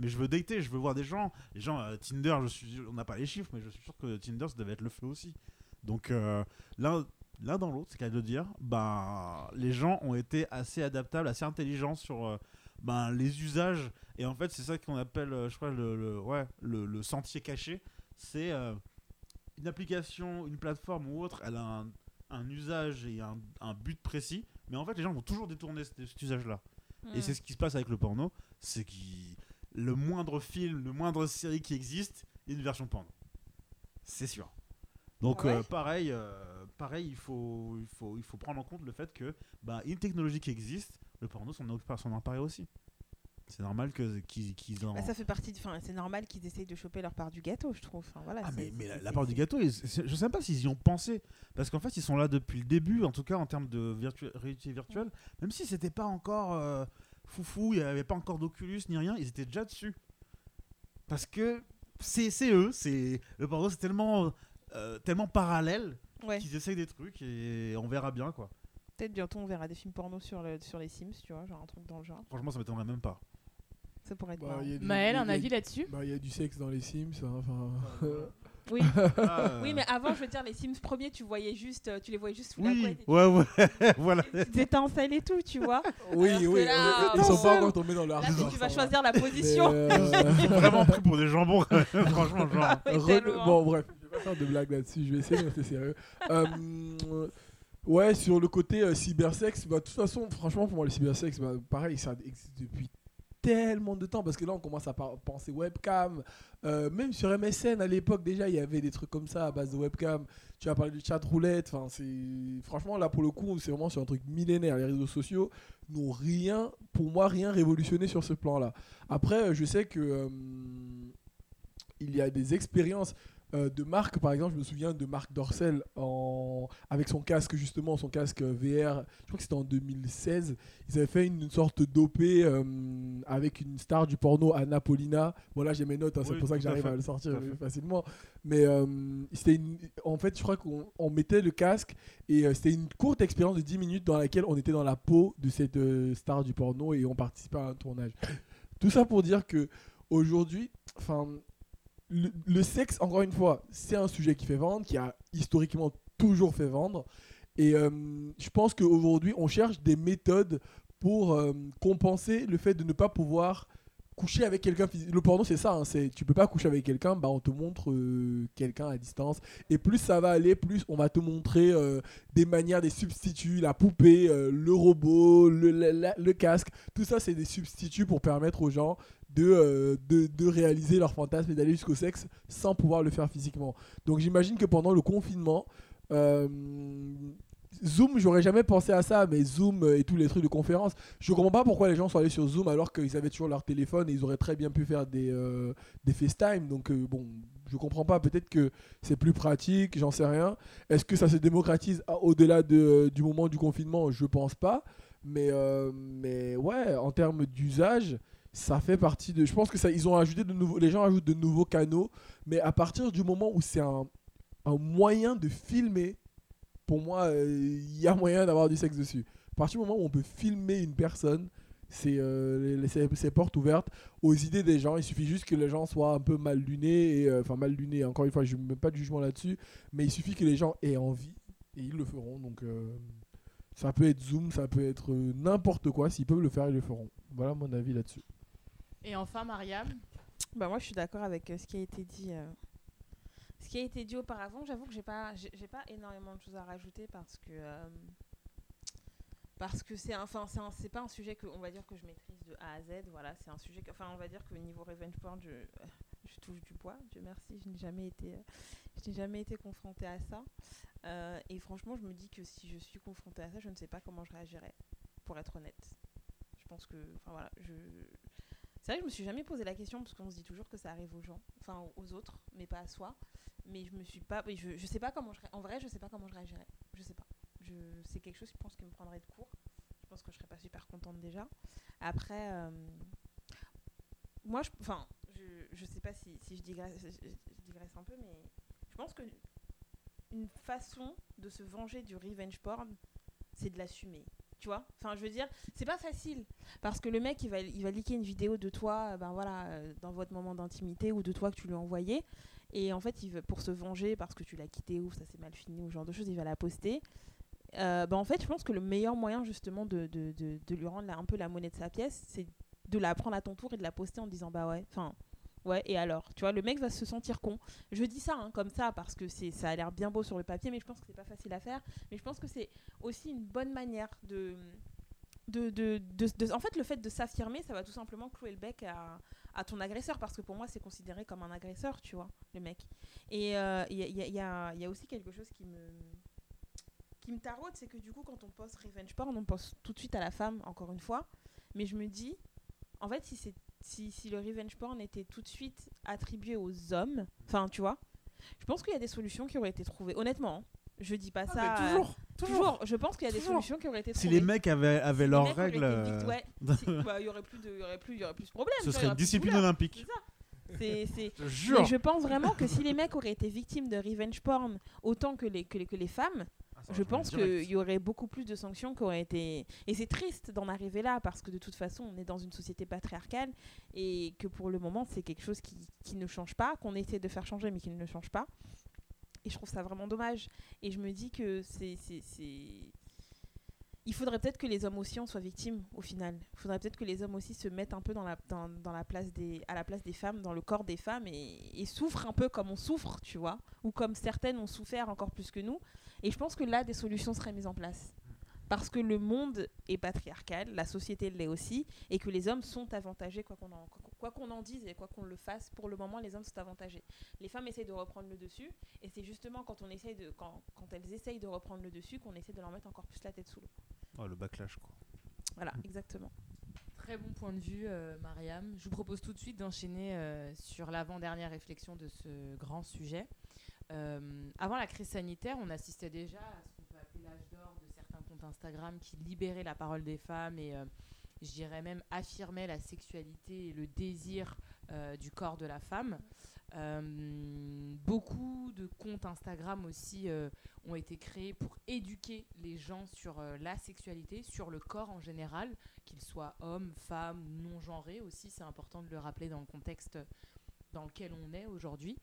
mais je veux dater, je veux voir des gens. Les gens, euh, Tinder, je suis, on n'a pas les chiffres, mais je suis sûr que Tinder, ça devait être le feu aussi. Donc euh, l'un l'un dans l'autre, c'est qu'à le dire, ben, les gens ont été assez adaptables, assez intelligents sur euh, ben, les usages. Et en fait, c'est ça qu'on appelle, euh, je crois, le, le- ouais, le, le sentier caché. C'est euh, une application, une plateforme ou autre, elle a un, un usage et un, un but précis. Mais en fait, les gens vont toujours détourner cet, cet usage-là. Et Hmm. c'est ce qui se passe avec le porno, c'est que le moindre film, le moindre série qui existe, il y a une version porno. C'est sûr. Donc ouais euh, pareil, euh, pareil, il faut, il faut, il faut prendre en compte le fait que bah, une technologie qui existe, le porno s'en occupe- s'en emparer aussi. C'est normal que qu'ils qu'ils en. Bah, ça fait partie c'est normal qu'ils essayent de choper leur part du gâteau, je trouve. Enfin, voilà, Ah mais, mais la, part du gâteau, ils- je sais même pas s'ils y ont pensé. Parce qu'en fait, ils sont là depuis le début, en tout cas en termes de virtu- réalité virtuelle. Même si c'était pas encore euh, foufou, il n'y avait pas encore d'Oculus ni rien, ils étaient déjà dessus. Parce que c'est c'est eux, c'est le porno c'est tellement, euh, tellement parallèle Ouais. qu'ils essayent des trucs et on verra bien quoi. Peut-être bientôt on verra des films porno sur, le, sur les Sims, tu vois, genre un truc dans le genre. Franchement, ça m'étonnerait même pas. Ça pourrait être Bah, marrant. du- Maël, a- un avis là-dessus? Bah, il y a du sexe dans les Sims. hein, Oui. Ah, oui, mais avant, je veux dire, les Sims premiers, tu voyais juste, euh, tu les voyais juste sous la Oui, couette. et tu- ouais, ouais, voilà. Des petites étincelles et tout, tu vois. oui, Alors oui, là, ils sont pas encore tombés dans leur Là, tu vas choisir la position. euh, Ils sont vraiment pris pour des jambons, franchement, genre. Re-. Bon, bref, vais faire de blagues là-dessus, je vais essayer de sérieux. Euh, ouais, sur le côté euh, cybersex, bah, de toute façon, franchement, pour moi, le cybersex, bah, pareil, ça existe depuis tellement de temps parce que là, on commence à penser webcam. Euh, même sur MSN, à l'époque, déjà, il y avait des trucs comme ça à base de webcam. Tu as parlé de chat roulette. Enfin, c'est franchement, là, pour le coup, c'est vraiment sur un truc millénaire. Les réseaux sociaux n'ont rien, pour moi, rien révolutionné sur ce plan-là. Après, euh, je sais que. il y a des expériences euh, de marques, par exemple, je me souviens de Marc Dorcel en... avec son casque, justement, son casque VR, je crois que c'était en 2016. Ils avaient fait une, sorte d'OP euh, avec une star du porno, Anna Paulina. Voilà, j'ai mes notes, hein, c'est Oui, pour ça que à j'arrive à le sortir à facilement. Mais euh, c'était une... en fait, je crois qu'on on mettait le casque et euh, c'était une courte expérience de 10 minutes dans laquelle on était dans la peau de cette star du porno et on participait à un tournage. Tout ça pour dire que aujourd'hui, enfin, le, sexe, encore une fois, c'est un sujet qui fait vendre, qui a historiquement toujours fait vendre. Et euh, je pense qu'aujourd'hui, on cherche des méthodes pour euh, compenser le fait de ne pas pouvoir coucher avec quelqu'un. Le porno, c'est ça. Hein, c'est tu peux pas coucher avec quelqu'un, bah on te montre euh, quelqu'un à distance. Et plus ça va aller, plus on va te montrer des manières, des substituts, la poupée, le robot, le casque. Tout ça, c'est des substituts pour permettre aux gens de, euh, de, de réaliser leur fantasme et d'aller jusqu'au sexe sans pouvoir le faire physiquement. Donc j'imagine que pendant le confinement, euh, Zoom, j'aurais jamais pensé à ça, mais Zoom et tous les trucs de conférence, je comprends pas pourquoi les gens sont allés sur Zoom alors qu'ils avaient toujours leur téléphone et ils auraient très bien pu faire des, euh, des FaceTime. Donc bon, je comprends pas. Peut-être que c'est plus pratique, j'en sais rien. Est-ce que ça se démocratise au-delà de, du moment du confinement? Je pense pas. Mais, mais ouais, en termes d'usage, ça fait partie de. Je pense que ça, ils ont ajouté de nouveaux. Les gens ajoutent de nouveaux canaux, mais à partir du moment où c'est un, moyen de filmer, pour moi, euh, il y a moyen d'avoir du sexe dessus. À partir du moment où on peut filmer une personne, c'est euh, les- les- c'est- c'est porte ouverte aux idées des gens. Il suffit juste que les gens soient un peu mal lunés, euh, enfin mal lunés. Encore une fois, je ne mets pas de jugement là-dessus, mais il suffit que les gens aient envie et ils le feront. Donc euh, ça peut être Zoom, ça peut être n'importe quoi. S'ils peuvent le faire, ils le feront. Voilà mon avis là-dessus. Et enfin, Mariam, Bah moi je suis d'accord avec euh, ce qui a été dit. euh, Ce qui a été dit auparavant, j'avoue que j'ai pas, pas énormément de choses à rajouter parce que euh, parce que c'est enfin c'est pas un sujet que on va dire que je maîtrise de A à Z. Voilà, c'est un sujet enfin on va dire que niveau revenge porn, je, touche du bois. Dieu merci, je n'ai jamais été, euh, je n'ai jamais été confrontée à ça. Et franchement, je me dis que si je suis confrontée à ça, je ne sais pas comment je réagirais, pour être honnête. Je pense que, enfin voilà, je c'est vrai que je me suis jamais posé la question parce qu'on se dit toujours que ça arrive aux gens, enfin aux autres, mais pas à soi. Mais je me suis pas, je, je sais pas comment je, en vrai, je sais pas comment je réagirais. Je sais pas. Je, c'est quelque chose, je pense, qui me prendrait de court. Je pense que je serais pas super contente déjà. Après, euh, moi, je, enfin, je, je sais pas si, si je, digresse, je digresse un peu, mais je pense que une façon de se venger du revenge porn, c'est de l'assumer. Tu vois Enfin, je veux dire, c'est pas facile. Parce que le mec, il va, il va liker une vidéo de toi, euh, ben voilà, euh, dans votre moment d'intimité ou de toi que tu lui as envoyé. Et en fait, il veut, pour se venger parce que tu l'as quitté ou ça s'est mal fini ou ce genre de choses, il va la poster. Euh, ben en fait, je pense que le meilleur moyen justement de, de, de, lui rendre un peu la monnaie de sa pièce, c'est de la prendre à ton tour et de la poster en disant bah ouais, enfin ouais et alors, tu vois, le mec va se sentir con. Je dis ça hein, comme ça parce que ça a l'air bien beau sur le papier, mais je pense que c'est pas facile à faire. Mais je pense que c'est aussi une bonne manière de de, de, en fait, le fait de s'affirmer, ça va tout simplement clouer le bec à, à ton agresseur, parce que pour moi, c'est considéré comme un agresseur, tu vois, le mec. Et euh, il y, a, il y a- y y a aussi quelque chose qui me, qui me taraude, c'est que du coup, quand on poste revenge porn, on pense tout de suite à la femme, encore une fois. Mais je me dis, en fait, si, c'est, si, si le revenge porn était tout de suite attribué aux hommes, enfin, tu vois, je pense qu'il y a des solutions qui auraient été trouvées. Honnêtement, hein. je dis pas ça. Ah, mais euh, toujours, Toujours, je pense qu'il y a des Toujours. solutions qui auraient été Si trouvées. les mecs avaient, avaient Si les leurs règles, euh, ouais, si- bah, il y aurait plus de, il y aurait plus, il y aurait plus de problème. ce serait une discipline olympique. C'est ça. C'est, c'est... Je Mais jure. je pense vraiment que si les mecs auraient été victimes de revenge porn autant que les, que les, que les femmes, Ah, je pense qu'il y aurait beaucoup plus de sanctions qui auraient été. Et c'est triste d'en arriver là parce que de toute façon, on est dans une société patriarcale et que pour le moment, c'est quelque chose qui, qui ne change pas, qu'on essaie de faire changer mais qui ne change pas. Et je trouve ça vraiment dommage. Et je me dis que c'est. Il faudrait peut-être que les hommes aussi en soient victimes au final. Il faudrait peut-être que les hommes aussi se mettent un peu dans la, dans, dans la place des, à la place des femmes, dans le corps des femmes et, et souffrent un peu comme on souffre, tu vois, ou comme certaines ont souffert encore plus que nous. Et je pense que là, des solutions seraient mises en place. Parce que le monde est patriarcal, la société l'est aussi, et que les hommes sont avantagés, quoi qu'on en, quoi qu'on en dise et quoi qu'on le fasse. Pour le moment, les hommes sont avantagés. Les femmes essayent de reprendre le dessus, et c'est justement quand, on essaye de, quand, quand elles essayent de reprendre le dessus qu'on essaie de leur mettre encore plus la tête sous l'eau. Oh, le backlash, quoi. Voilà, exactement. Très bon point de vue, euh, Mariam. Je vous propose tout de suite d'enchaîner euh, sur l'avant-dernière réflexion de ce grand sujet. Euh, avant la crise sanitaire, on assistait déjà à ce qu'on peut appeler l'âge d'or de certains comptes Instagram qui libéraient la parole des femmes et, euh, je dirais même, affirmaient la sexualité et le désir euh, du corps de la femme. Beaucoup de comptes Instagram aussi ont été créés pour éduquer les gens sur la sexualité, sur le corps en général, qu'il soit homme, femme, non genré aussi. C'est important de le rappeler dans le contexte dans lequel on est aujourd'hui.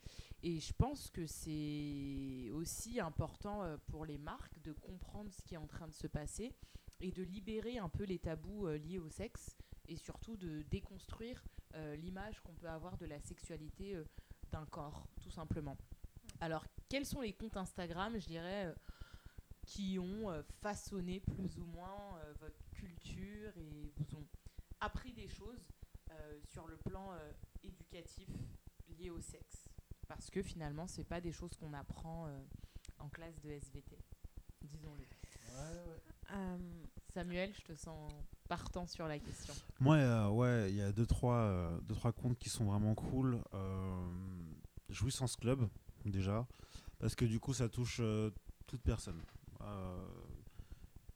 Et je pense que c'est aussi important euh, pour les marques de comprendre ce qui est en train de se passer et de libérer un peu les tabous euh, liés au sexe et surtout de déconstruire euh, l'image qu'on peut avoir de la sexualité d'un corps, tout simplement. Alors, quels sont les comptes Instagram, je dirais, qui ont façonné plus ou moins votre culture et vous ont appris des choses sur le plan éducatif lié au sexe Parce que finalement, c'est pas des choses qu'on apprend euh, en classe de SVT, disons-le. Euh, Samuel, je te sens partant sur la question. Moi, euh, ouais, il y a deux trois, euh, deux, trois comptes qui sont vraiment cool. Euh, Jouissance Club, déjà, parce que du coup, ça touche euh, toute personne. Euh,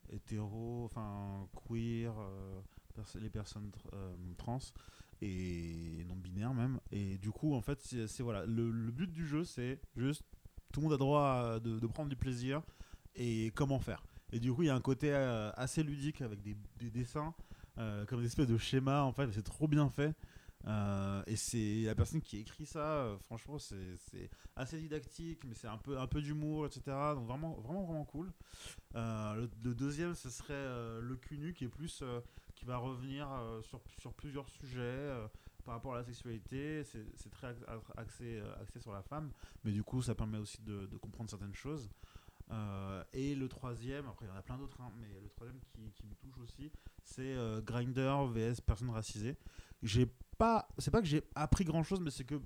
hétéro, enfin, queer, euh, pers- les personnes tr- euh, trans et non binaires même. Et du coup, en fait, c'est voilà, le, but du jeu, c'est juste tout le monde a droit de, prendre du plaisir et comment faire. Et du coup, il y a un côté euh, assez ludique avec des, des dessins, euh, comme des espèces de schémas, en fait, c'est trop bien fait. Euh, et c'est la personne qui écrit ça, franchement, c'est assez didactique, mais c'est un peu, un peu d'humour, etc. Donc vraiment, vraiment, vraiment cool. Le, deuxième, ce serait le CUNU, qui est plus, qui va revenir euh, sur, sur plusieurs sujets euh, par rapport à la sexualité. C'est très ax- axé, euh, axé sur la femme, mais du coup, ça permet aussi de, comprendre certaines choses. Et le troisième, après il y en a plein d'autres, hein, mais le troisième qui, me touche aussi, c'est euh, Grinder vs personnes racisées. J'ai pas, c'est pas que j'ai appris grand chose, mais c'est que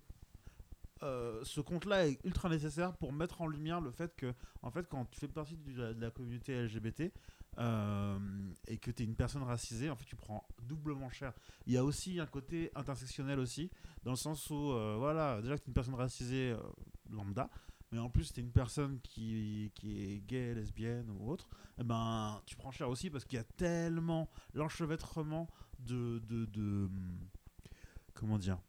ce compte-là est ultra nécessaire pour mettre en lumière le fait que, en fait, quand tu fais partie de la communauté LGBT euh, et que tu es une personne racisée, en fait, tu prends doublement cher. Il y a aussi un côté intersectionnel aussi, dans le sens où, euh, voilà, déjà que tu es une personne racisée euh, lambda, mais en plus tu es une personne qui, qui est gay, lesbienne ou autre, eh ben, tu prends cher aussi parce qu'il y a tellement l'enchevêtrement de, de, de- comment dire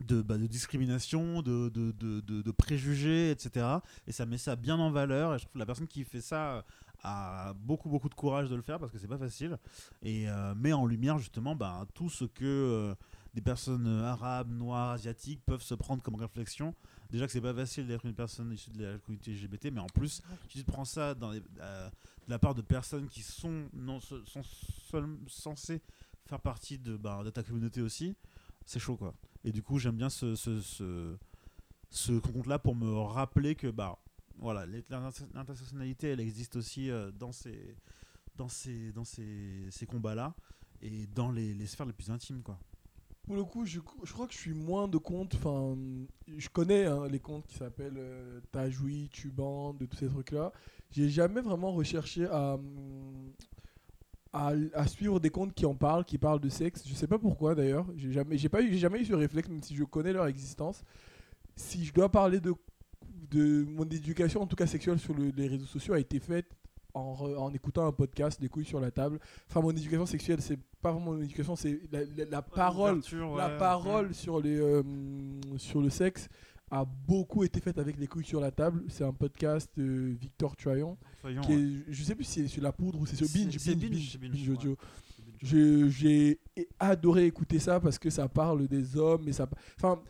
de, bah, de discrimination, de, de, de, préjugés, etc. Et ça met ça bien en valeur. Et je trouve que la personne qui fait ça a beaucoup, beaucoup de courage de le faire parce que c'est pas facile. Et euh, met en lumière justement bah, tout ce que euh, des personnes euh, arabes, noires, asiatiques peuvent se prendre comme réflexion. Déjà que c'est pas facile d'être une personne issue de la communauté LGBT, mais en plus, tu te prends ça dans les- euh, de la part de personnes qui sont, non, sont seul- censées faire partie de, bah, de ta communauté aussi, c'est chaud quoi. Et du coup, j'aime bien ce, ce, ce, ce compte-là pour me rappeler que bah, voilà, l'int- l'intersectionnalité, elle existe aussi euh, dans ces, dans ces, dans ces, combats-là et dans les, sphères les plus intimes quoi. Pour le coup, je, je crois que je suis moins de comptes. Enfin, je connais hein, les comptes qui s'appellent euh, Tajoui, Tuban, de tous ces trucs-là. J'ai jamais vraiment recherché à, à, suivre des comptes qui en parlent, qui parlent de sexe. Je sais pas pourquoi d'ailleurs. J'ai jamais, j'ai pas eu, jamais eu ce réflexe, même si je connais leur existence. Si je dois parler de, de mon éducation, en tout cas sexuelle, sur le- les réseaux sociaux, a été faite en, re- en écoutant un podcast, les couilles sur la table. Enfin, mon éducation sexuelle, c'est pas vraiment mon éducation, c'est la, la- la parole, la ouais. parole sur les euh, sur le sexe a beaucoup été faite avec les couilles sur la table. C'est un podcast de Victor Troyon, Fayon, qui ouais. est, je sais plus si c'est sur la poudre ou c'est sur Binge, c'est Binge, Binge, Binge, c'est Binge, Binge ouais. Audio. Je- J'ai adoré écouter ça parce que ça parle des hommes et ça. Enfin,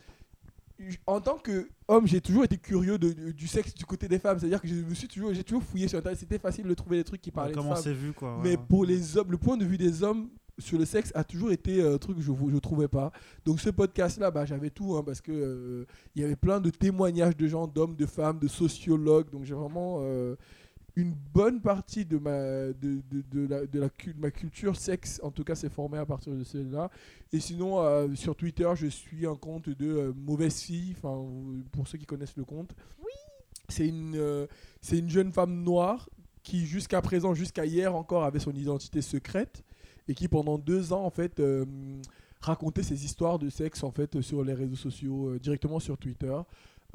en tant qu'homme, j'ai toujours été curieux de- de- du sexe du côté des femmes. C'est-à-dire que je me suis toujours, j'ai toujours fouillé sur internet. C'était facile de trouver des trucs qui parlaient de Comment femmes. c'est vu quoi. ouais, Mais ouais. pour les hommes, le point de vue des hommes sur le sexe a toujours été euh, un truc que je ne trouvais pas. Donc ce podcast-là, bah, j'avais tout, hein, parce que euh, y avait plein de témoignages de gens, d'hommes, de femmes, de sociologues. Donc j'ai vraiment euh, une bonne partie de ma, de, de, de la, de la cul- ma culture sexe, en tout cas, s'est formée à partir de celle-là. Et sinon, euh, sur Twitter, je suis un compte de euh, Mauvaise Fille, pour ceux qui connaissent le compte. Oui. C'est une, euh, c'est une jeune femme noire qui, jusqu'à présent, jusqu'à hier encore, avait son identité secrète et qui, pendant deux ans, en fait, racontait ses histoires de sexe, en fait, sur les réseaux sociaux, directement sur Twitter.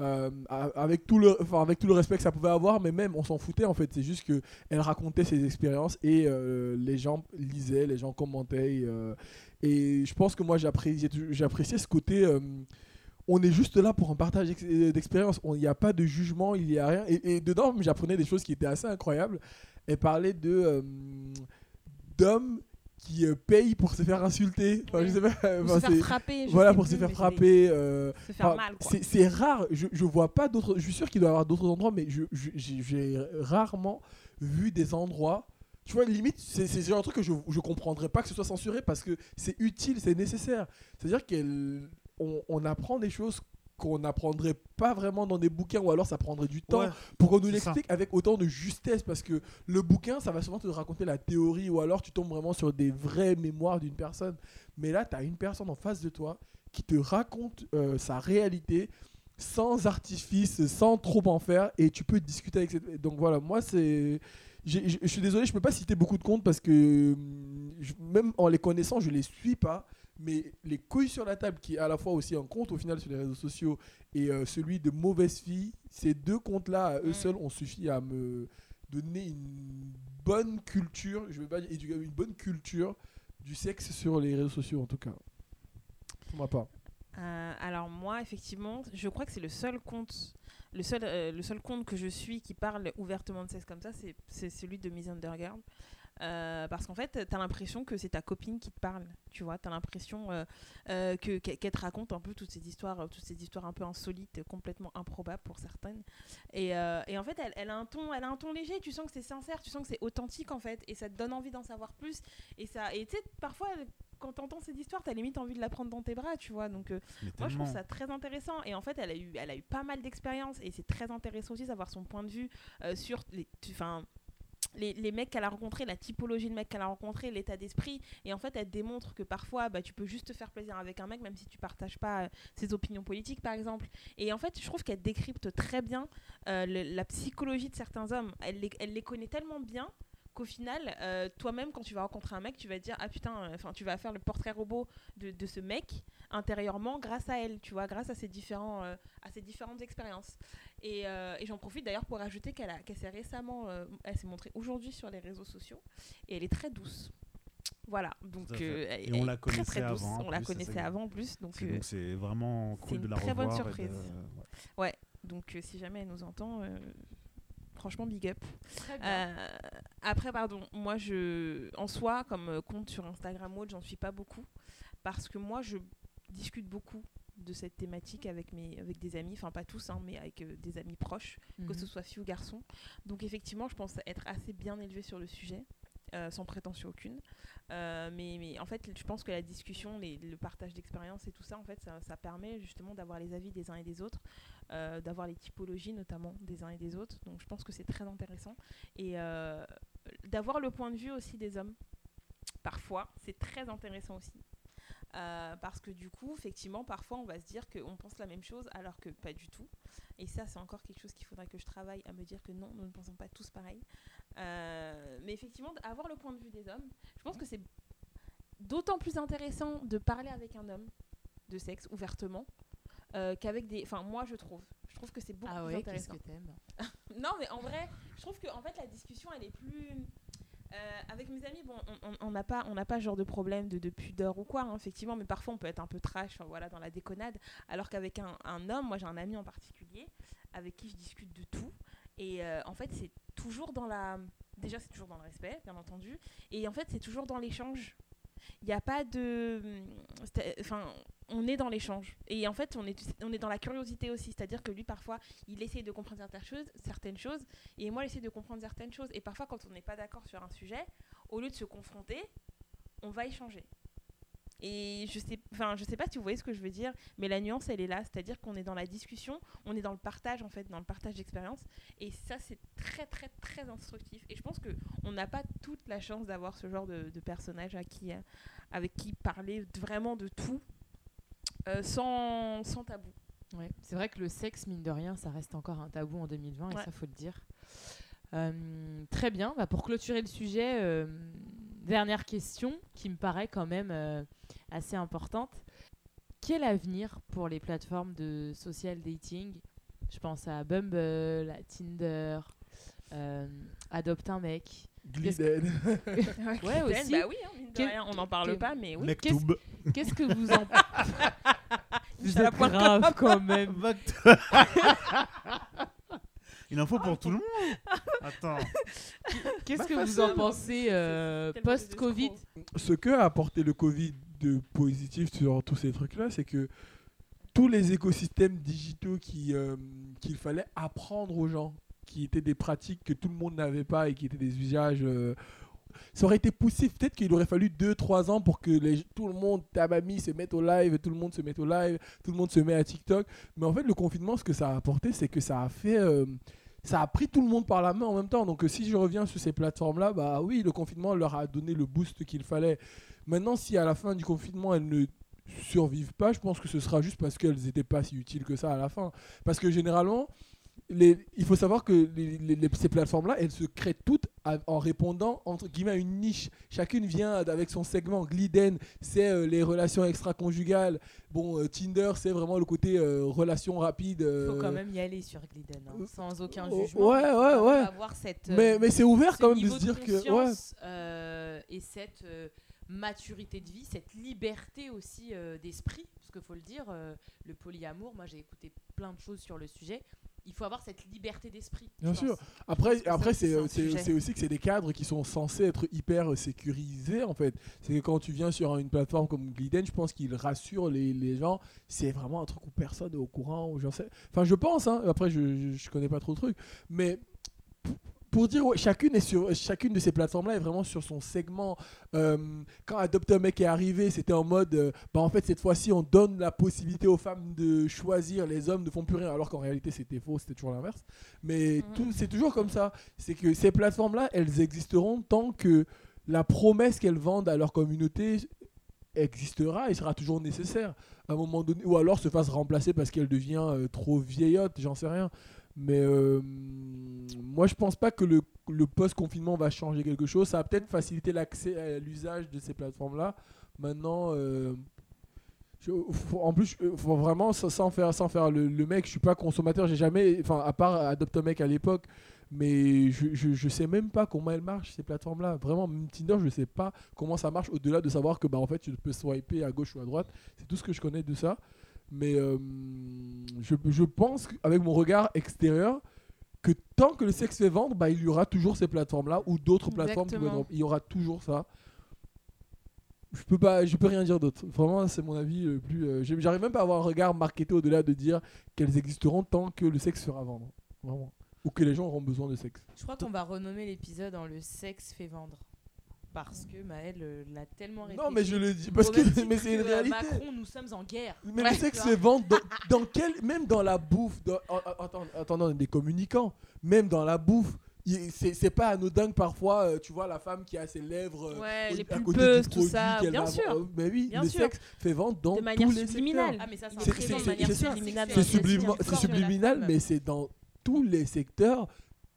Euh, avec, tout le, enfin, avec tout le respect que ça pouvait avoir, mais même on s'en foutait en fait. C'est juste que elle racontait ses expériences et euh, les gens lisaient, les gens commentaient. Et, euh, je pense que moi j'appréciais ce côté. on est juste là pour un partage d'ex- d'expérience. Il n'y a pas de jugement, il n'y a rien. Et, et dedans, j'apprenais des choses qui étaient assez incroyables. Elle parlait de d'hommes qui euh, payent pour se faire insulter. Enfin, Oui. je sais pas, Pour enfin, se faire frapper. je voilà, sais pour se faire frapper. euh, Se faire Enfin, c'est- rare, je, je vois pas d'autres. Je suis sûr qu'il doit y avoir d'autres endroits, mais je- je- j'ai j'ai rarement vu des endroits. Tu vois, limite, c'est c'est le genre de truc que je, je comprendrais pas que ce soit censuré parce que c'est utile, c'est nécessaire. C'est-à-dire qu'on on apprend des choses qu'on n'apprendrait pas vraiment dans des bouquins ou alors ça prendrait du temps Ouais, pour qu'on nous l'explique avec autant de justesse parce que le bouquin ça va souvent te raconter la théorie ou alors tu tombes vraiment sur des vraies mémoires d'une personne. Mais là tu as une personne en face de toi qui te raconte euh, sa réalité sans artifice sans trop en faire et tu peux discuter avec cette donc voilà moi c'est je suis désolé je peux pas citer beaucoup de comptes parce que hum, même en les connaissant je les suis pas mais les couilles sur la table qui est à la fois aussi un compte au final sur les réseaux sociaux et euh, celui de mauvaise fille, ces deux comptes-là, eux Mm. seuls, ont suffi à me donner une bonne culture, je veux pas dire une bonne culture du sexe sur les réseaux sociaux en tout cas. Pour ma part. Euh, alors moi, effectivement, je crois que c'est le seul compte, le seul, euh, le seul compte que je suis qui parle ouvertement de sexe comme ça, c'est- celui de Miss Undergirl. Euh, parce qu'en fait, t'as l'impression que c'est ta copine qui te parle, tu vois. T'as l'impression euh, euh, que qu'elle te raconte un peu toutes ces histoires, toutes ces histoires un peu insolites, complètement improbables pour certaines. Et, et en fait, elle, elle a un ton, elle a un ton léger. Tu sens que c'est sincère, tu sens que c'est authentique en fait, et ça te donne envie d'en savoir plus. Et ça, et tu sais, parfois, quand t'entends cette histoire, t'as limite envie de la prendre dans tes bras, tu vois. Donc moi, je trouve ça très intéressant. Et en fait, elle a eu, elle a eu pas mal d'expérience. Et c'est très intéressant aussi d'avoir son point de vue sur les, tu- 'fin, les, les mecs qu'elle a rencontrés, la typologie de mecs qu'elle a rencontrés, l'état d'esprit. Et en fait, elle démontre que parfois, bah, tu peux juste te faire plaisir avec un mec, même si tu partages pas euh, ses opinions politiques, par exemple. Et en fait, je trouve qu'elle décrypte très bien euh, la psychologie de certains hommes. Elle les, elle les connaît tellement bien qu'au final, euh, toi-même, quand tu vas rencontrer un mec, tu vas te dire ah putain, enfin, tu vas faire le portrait robot de, de ce mec intérieurement grâce à elle, tu vois, grâce à ses différents, à ses différentes expériences. Et, euh, et j'en profite d'ailleurs pour ajouter qu'elle s'est récemment, euh, elle s'est montrée aujourd'hui sur les réseaux sociaux et elle est très douce. Voilà, donc fait. euh, elle- Et elle on est la très, connaissait très douce. avant, en On la plus, connaissait avant en plus, donc C'est- euh, vraiment cool de une la très bonne de- surprise. ouais. donc euh, si jamais elle nous entend, euh, franchement big up. Très bien. Euh, après, pardon, moi, je, en soi, comme compte sur Instagram ou autre, j'en suis pas beaucoup. Parce que moi, je discute beaucoup de cette thématique avec, mes, avec des amis, enfin pas tous, hein, mais avec euh, des amis proches, que Mhm. ce soit filles ou garçons. Donc effectivement, je pense être assez bien élevée sur le sujet, euh, sans prétention aucune. Euh, mais, mais en fait, je pense que la discussion, les- le partage d'expériences et tout ça, en fait, ça, ça permet justement d'avoir les avis des uns et des autres, euh, d'avoir les typologies notamment des uns et des autres. Donc je pense que c'est très intéressant. Et d'avoir le point de vue aussi des hommes, parfois, c'est très intéressant aussi. Euh, parce que du coup, effectivement, parfois on va se dire qu'on pense la même chose alors que pas du tout. Et ça, c'est encore quelque chose qu'il faudrait que je travaille à me dire que non, nous ne pensons pas tous pareil. Euh, mais effectivement, avoir le point de vue des hommes, je pense que c'est d'autant plus intéressant de parler avec un homme de sexe ouvertement euh, qu'avec des. Enfin, moi, je trouve. Je trouve que c'est beaucoup Ah plus ouais, qu'est-ce intéressant. que t'aimes? Non, mais en vrai, je trouve que en fait, la discussion, elle est plus. Euh, avec mes amis, bon, on- on- on n'a pas, on n'a pas genre de problème de, de pudeur ou quoi, hein, effectivement, mais parfois on peut être un peu trash, voilà, dans la déconnade. Alors qu'avec un, homme, moi j'ai un ami en particulier avec qui je discute de tout, et euh, en fait c'est toujours dans la, déjà c'est toujours dans le respect, bien entendu, et en fait c'est toujours dans l'échange. Il n'y a pas de, c'est- enfin, on est dans l'échange, et en fait on est, on est dans la curiosité aussi, c'est-à-dire que lui parfois il essaie de comprendre certaines choses, certaines choses, et moi j'essaie de comprendre certaines choses. Et parfois, quand on n'est pas d'accord sur un sujet, au lieu de se confronter, on va échanger. Et je sais, enfin, je sais pas si vous voyez ce que je veux dire, mais la nuance, elle est là. C'est-à-dire qu'on est dans la discussion, on est dans le partage, en fait, dans le partage d'expérience. Et ça, c'est très, très, très instructif. Et je pense qu'on n'a pas toute la chance d'avoir ce genre de, de personnage à qui, euh, avec qui parler vraiment de tout, euh, sans, sans tabou. Ouais, c'est vrai que le sexe, mine de rien, ça reste encore un tabou en 2020, et ça, faut le dire. Euh, très bien, bah, pour clôturer le sujet, euh, dernière question qui me paraît quand même assez importante. Quel avenir pour les plateformes de social dating? Je pense à Bumble, à Tinder, Adopte un mec. Gliden. Ouais, aussi. Bah oui, hein, mine de Quel- rien, on n'en parle pas, mais oui. Mektoub. Qu'est-ce que vous en point com. grave quand même. Il en faut pour tout le monde. Attends. Qu'est-ce Bah, que vous en pensez euh, c'est post-Covid. Ce que a apporté le Covid de positif sur tous ces trucs-là, c'est que tous les écosystèmes digitaux euh, qu'il fallait apprendre aux gens, qui étaient des pratiques que tout le monde n'avait pas et qui étaient des usages. euh, ça aurait été poussif. Peut-être qu'il aurait fallu 2-3 ans pour que tout le monde, ta mamie, se mette au live, tout le monde se mette au live, tout le monde se met à TikTok. Mais en fait, le confinement, ce que ça a apporté, c'est que ça a fait. euh, ça a pris tout le monde par la main en même temps. Donc, euh, si je reviens sur ces plateformes-là, bah oui, le confinement leur a donné le boost qu'il fallait. Maintenant, si à la fin du confinement, elles ne survivent pas, je pense que ce sera juste parce qu'elles n'étaient pas si utiles que ça à la fin. Parce que généralement, les, il faut savoir que les- les- les- ces plateformes-là, elles se créent toutes à- en répondant entre guillemets à une niche. Chacune vient avec son segment. Gliden, c'est euh, les relations extra-conjugales. Bon, euh, Tinder, c'est vraiment le côté euh, relations rapides. Il faut quand même y aller sur Gliden, hein, sans aucun oh, jugement. ouais, ouais, ouais. Avoir cette, Mais, mais c'est ouvert quand même de se dire que. Ouais. conscience, euh, et cette maturité de vie, cette liberté aussi d'esprit, parce qu'il faut le dire, le polyamour, moi j'ai écouté plein de choses sur le sujet. Il faut avoir cette liberté d'esprit. Bien sûr. pense Après, après aussi, c'est aussi que c'est des cadres qui sont censés être hyper sécurisés en fait. C'est que quand tu viens sur une plateforme comme Gliden, je pense qu'ils rassurent les, les gens. C'est vraiment un truc où personne est au courant. Ou j'en sais. Enfin, je pense. hein. Après, je, je, je connais pas trop le truc. Mais pour dire, ouais, chacune, est sur, chacune de ces plateformes-là est vraiment sur son segment. Euh, quand Adopt a Mec est arrivé, c'était en mode, euh, bah en fait cette fois-ci on donne la possibilité aux femmes de choisir, les hommes ne font plus rien, alors qu'en réalité c'était faux, c'était toujours l'inverse. Mais Mhm. tout- c'est toujours comme ça. C'est que ces plateformes-là, elles existeront tant que la promesse qu'elles vendent à leur communauté existera et sera toujours nécessaire à un moment donné, ou alors se fasse remplacer parce qu'elle devient euh, trop vieillotte, j'en sais rien. Mais euh, moi, je pense pas que le, post-confinement va changer quelque chose. Ça va peut-être faciliter l'accès à l'usage de ces plateformes-là. Maintenant, euh, en plus, vraiment sans, faire, sans faire le, mec, je suis pas consommateur. J'ai jamais, enfin, à part Adopt à l'époque, mais je, je, je sais même pas comment elles marchent ces plateformes-là. Vraiment, même Tinder, je sais pas comment ça marche au-delà de savoir que bah en fait tu peux swiper à gauche ou à droite. C'est tout ce que je connais de ça. Mais euh, je, je pense qu'avec mon regard extérieur que tant que le sexe fait vendre, bah, il y aura toujours ces plateformes-là ou d'autres plateformes. Il y aura toujours ça. Je peux pas, je peux rien dire d'autre. Vraiment, c'est mon avis le plus. euh, J'arrive même pas à avoir un regard marketé au-delà de dire qu'elles existeront tant que le sexe fera vendre. Vraiment. Ou que les gens auront besoin de sexe. Je crois qu'on va renommer l'épisode en Le sexe fait vendre. Parce que Maëlle euh, l'a tellement répété. Non, mais je le dis parce que c'est une euh, réalité. Macron, nous sommes en guerre. Mais Ouais, le sexe tu vois. se vend dans, dans quel même dans la bouffe dans, attendant des communicants même dans la bouffe c'est pas anodin que parfois euh, tu vois la femme qui a ses lèvres Ouais, au- les à côté du pulpeuses, tout ça. Bien sûr. mais oui Bien le sûr. sexe fait vendre dans De manière tous les subliminale. Ah, mais ça, c'est présent c'est- subliminal mais c'est dans tous les secteurs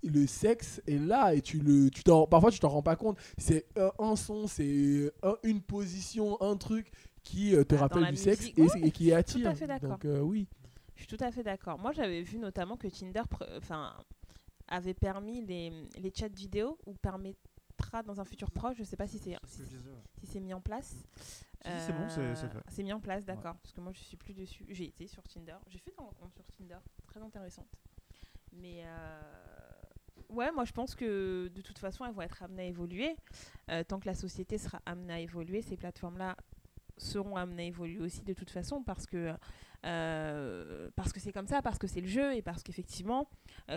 le sexe est là et tu le tu t'en parfois tu t'en rends pas compte c'est un, un son c'est un- une position un truc qui euh, te Bah, dans rappelle du sexe musique, et, ouais, et qui attire donc euh, oui Je suis tout à fait d'accord. Moi, j'avais vu notamment que Tinder, enfin, avait permis les, les chats vidéo ou permettra dans un futur proche, je sais pas si c'est si c'est mis en place. Si, c'est bon, c'est- c'est Euh, fait. C'est mis en place, d'accord. Parce que moi, je suis plus dessus. J'ai été sur Tinder. J'ai fait des rencontres sur Tinder. Très intéressantes. Mais euh, ouais, moi, je pense que de toute façon, elles vont être amenées à évoluer. Euh, tant que la société sera amenée à évoluer, ces plateformes-là seront amenées à évoluer aussi de toute façon parce que euh, parce que c'est comme ça, parce que c'est le jeu et parce qu'effectivement,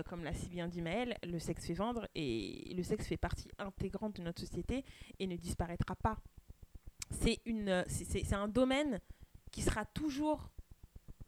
comme l'a si bien dit Maëlle, le sexe fait vendre et le sexe fait partie intégrante de notre société et ne disparaîtra pas c'est une c'est un domaine qui sera toujours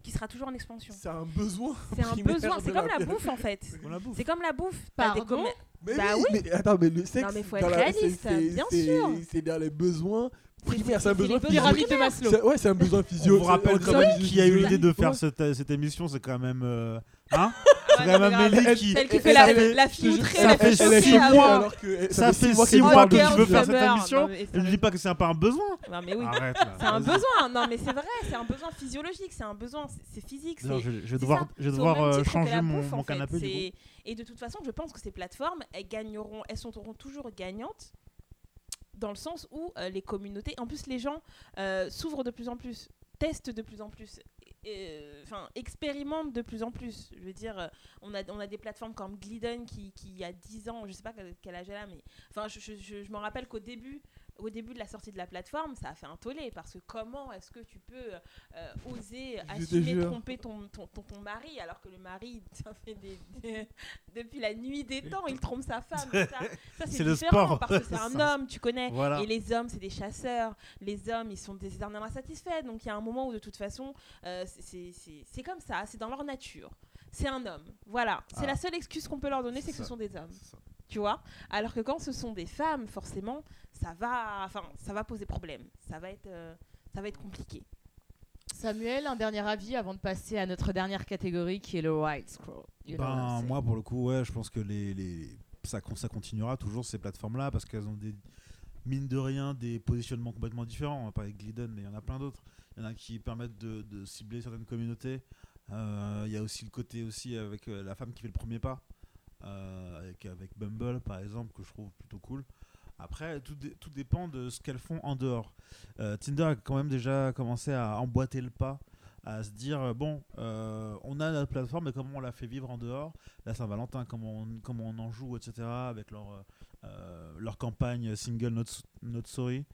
qui sera toujours en expansion. C'est un besoin. C'est un besoin, c'est comme la bouffe en fait. On la bouffe. C'est comme la bouffe. Pardon Mais Bah oui, oui. mais attends, mais le sexe. mais faut dans être la- réaliste, bien sûr. C'est dans les besoins primaires, c'est- un besoin. Pyramide de Maslow. C'est- Ouais, c'est un besoin On physio. vous rappelle c'est- quand c'est- même c'est- qui a eu l'idée de faire cette, cette émission, c'est quand même. euh, Hein? Mais Amélie qui. Celle qui fait la, la fille outrée, la fait fille six mois. Ça fait six mois que tu veux faire cette émission. je va- dis pas que c'est un- pas un besoin. Non mais oui. C'est un besoin, non mais c'est vrai, c'est un besoin physiologique, c'est un besoin, c'est- physique. Je, vais devoir, je vais devoir euh, changer mon, canapé du coup. C'est- Et de toute façon, je pense que ces plateformes, elles gagneront, elles seront toujours gagnantes dans le sens où euh, les communautés, en plus les gens euh, s'ouvrent de plus en plus, testent de plus en plus, enfin expérimentent de plus en plus. Je veux dire, euh, on a, on a des plateformes comme Glidden qui, qui il y a 10 ans, je sais pas quel, quel âge elle a, mais enfin je, je, je, je me rappelle qu'au début, au début de la sortie de la plateforme, ça a fait un tollé parce que comment est-ce que tu peux euh, oser assumer tromper ton, ton, ton, ton mari alors que le mari, ça fait des, des- depuis la nuit des temps, il trompe sa femme. Ça, ça, C'est le sport. parce que c'est un homme, tu connais. Voilà. Et les hommes, c'est des chasseurs. Les hommes, ils sont des éternels insatisfaits. Donc il y a un moment où, de toute façon, euh, c'est- comme ça, c'est dans leur nature. C'est un homme. Voilà. C'est Ah. la seule excuse qu'on peut leur donner, c'est que ce sont des hommes. Tu vois Alors que quand ce sont des femmes, forcément, ça va, enfin, ça va poser problème. Ça va être, euh, ça va être compliqué. Samuel, un dernier avis avant de passer à notre dernière catégorie qui est le Wild Scroll. Ben, moi, pour le coup, ouais, je pense que les, les... Ça, ça continuera toujours ces plateformes-là parce qu'elles ont des, mine de rien, des positionnements complètement différents. On va parler de Glidden, mais il y en a plein d'autres. Il y en a qui permettent de, de cibler certaines communautés. Euh, Il y a aussi le côté aussi avec euh, la femme qui fait le premier pas, avec, avec Bumble par exemple, que je trouve plutôt cool. Après, tout, tout dépend de ce qu'elles font en dehors. Euh, Tinder a quand même déjà commencé à emboîter le pas, à se dire euh, bon, euh, on a notre plateforme, mais comment on la fait vivre en dehors? La Saint-Valentin, comment on, comment on en joue, etc. Avec leur, euh, euh, leur campagne single Not, Not Sorry,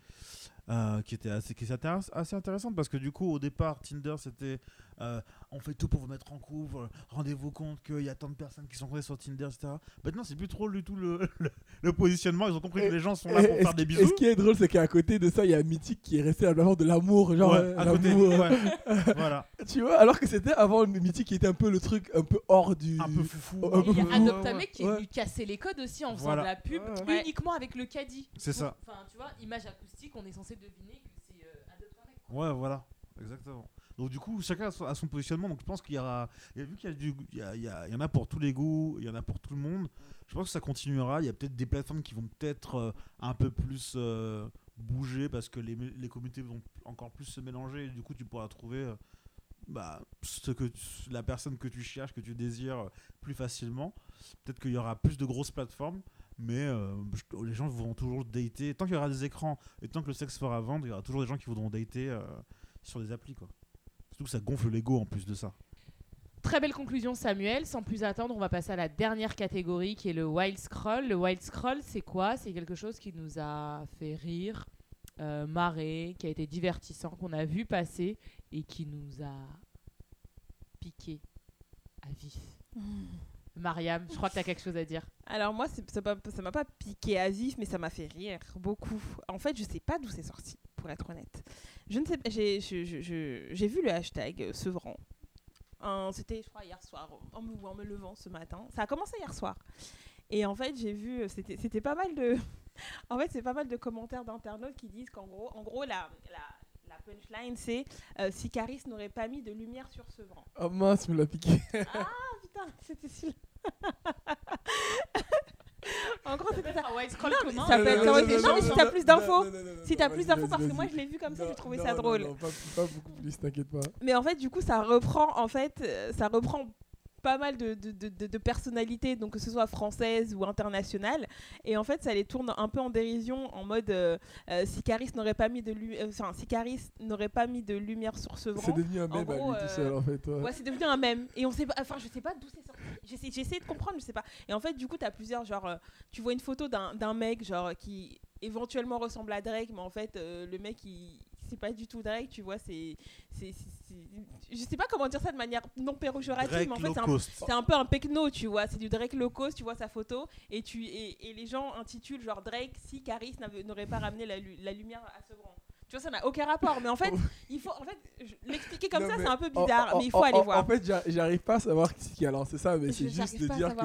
euh, qui était assez, qui était assez intéressante parce que du coup, au départ, Tinder c'était euh, on fait tout pour vous mettre en couple, rendez-vous compte qu'il y a tant de personnes qui sont connectées sur Tinder, etc. Maintenant, c'est plus trop du tout le, le, le positionnement. Ils ont compris Et- que les gens sont là pour faire des qui- et bisous. ce qui est drôle, c'est qu'à côté de ça, il y a Mythique qui est resté à la de l'amour. Genre, Ouais, euh, à côté, l'amour, ouais. voilà, Tu vois, alors que c'était avant Mythique qui était un peu le truc un peu hors du. un peu foufou. un peu il y a Ouais, Adoptamec qui est ouais. venu casser les codes aussi en faisant Voilà. de la pub Ouais. uniquement avec le caddie. C'est ça. Enfin, tu vois, image acoustique, on est censé deviner que c'est euh, Adoptamec. Ouais, voilà, exactement. Donc du coup, chacun a son, positionnement. Donc je pense qu'il y aura, vu qu'il y a du, il y, a- il y en a pour tous les goûts, il y en a pour tout le monde. Je pense que ça continuera. Il y a peut-être des plateformes qui vont peut-être euh, un peu plus euh, bouger parce que les, les communautés vont encore plus se mélanger. Et du coup, tu pourras trouver euh, bah, ce que tu- la personne que tu cherches, que tu désires plus facilement. Peut-être qu'il y aura plus de grosses plateformes. Mais euh, je- les gens vont toujours dater. Tant qu'il y aura des écrans et tant que le sexe fera vendre, il y aura toujours des gens qui voudront dater euh, sur des applis. Quoi. Surtout que ça gonfle l'ego en plus de ça. Très belle conclusion, Samuel. Sans plus attendre, on va passer à la dernière catégorie qui est le Wild Scroll. Le Wild Scroll, c'est quoi? C'est quelque chose qui nous a fait rire, euh, marrer, qui a été divertissant, qu'on a vu passer et qui nous a piqué à vif. Mariam, je crois que tu as quelque chose à dire. Alors moi, ça m'a pas piqué à vif, mais ça m'a fait rire beaucoup. En fait, je sais pas d'où c'est sorti, pour être honnête. Je ne sais pas. J'ai je- je- je- j'ai vu le hashtag euh, Sevran. C'était, je crois, hier soir, en me, en me levant ce matin. Ça a commencé hier soir. Et en fait, j'ai vu, euh, c'était pas mal de, en fait, c'est pas mal de commentaires d'internautes qui disent qu'en gros, en gros, la, la, la punchline, c'est euh, si Caris n'aurait pas mis de lumière sur Sevran. Oh mince, me l'a piqué. Ah putain, c'était si. En gros, c'était ça. Un Wild Scroll Non, mais ça peut être- Non, ouais, non, c'est- non, non, mais si t'as plus d'infos, Si t'as plus d'infos, parce que moi je l'ai vu comme ça, j'ai trouvé non, ça drôle. non, pas, pas beaucoup plus, t'inquiète pas. Mais en fait, du coup, ça reprend, en fait, euh, ça reprend pas mal de, de, de- de- personnalités, donc que ce soit françaises ou internationales. Et en fait, ça les tourne un peu en dérision, en mode euh, euh, si Caris n'aurait pas mis de lu- euh, enfin, si Caris n'aurait pas mis de lumière sur ce C'est vent. devenu un mème lui tout euh, seul en fait. ouais. Ouais, c'est devenu un mème. Et on sait pas, enfin, je sais pas d'où c'est sorti. J'essaie, j'essaie de comprendre, je sais pas. Et en fait, du coup, t'as plusieurs, genre, euh, tu vois une photo d'un, d'un mec, genre, qui éventuellement ressemble à Drake, mais en fait, euh, le mec, il. C'est pas du tout Drake, tu vois, c'est, Je sais pas comment dire ça de manière non péjorative, mais en fait, c'est un, peu un pecno, tu vois. C'est du Drake low cost, tu vois sa photo. Et, tu, et, et les gens intitulent genre Drake si Caris n'aurait pas ramené la, la lumière à Sevran. Tu vois, ça n'a aucun rapport. Mais en fait, il faut. En fait, l'expliquer comme Non, ça, c'est un peu bizarre. en- mais il faut en- aller en- voir. En fait, j'a- j'arrive pas à savoir qui a lancé ça, mais c'est juste de dire que.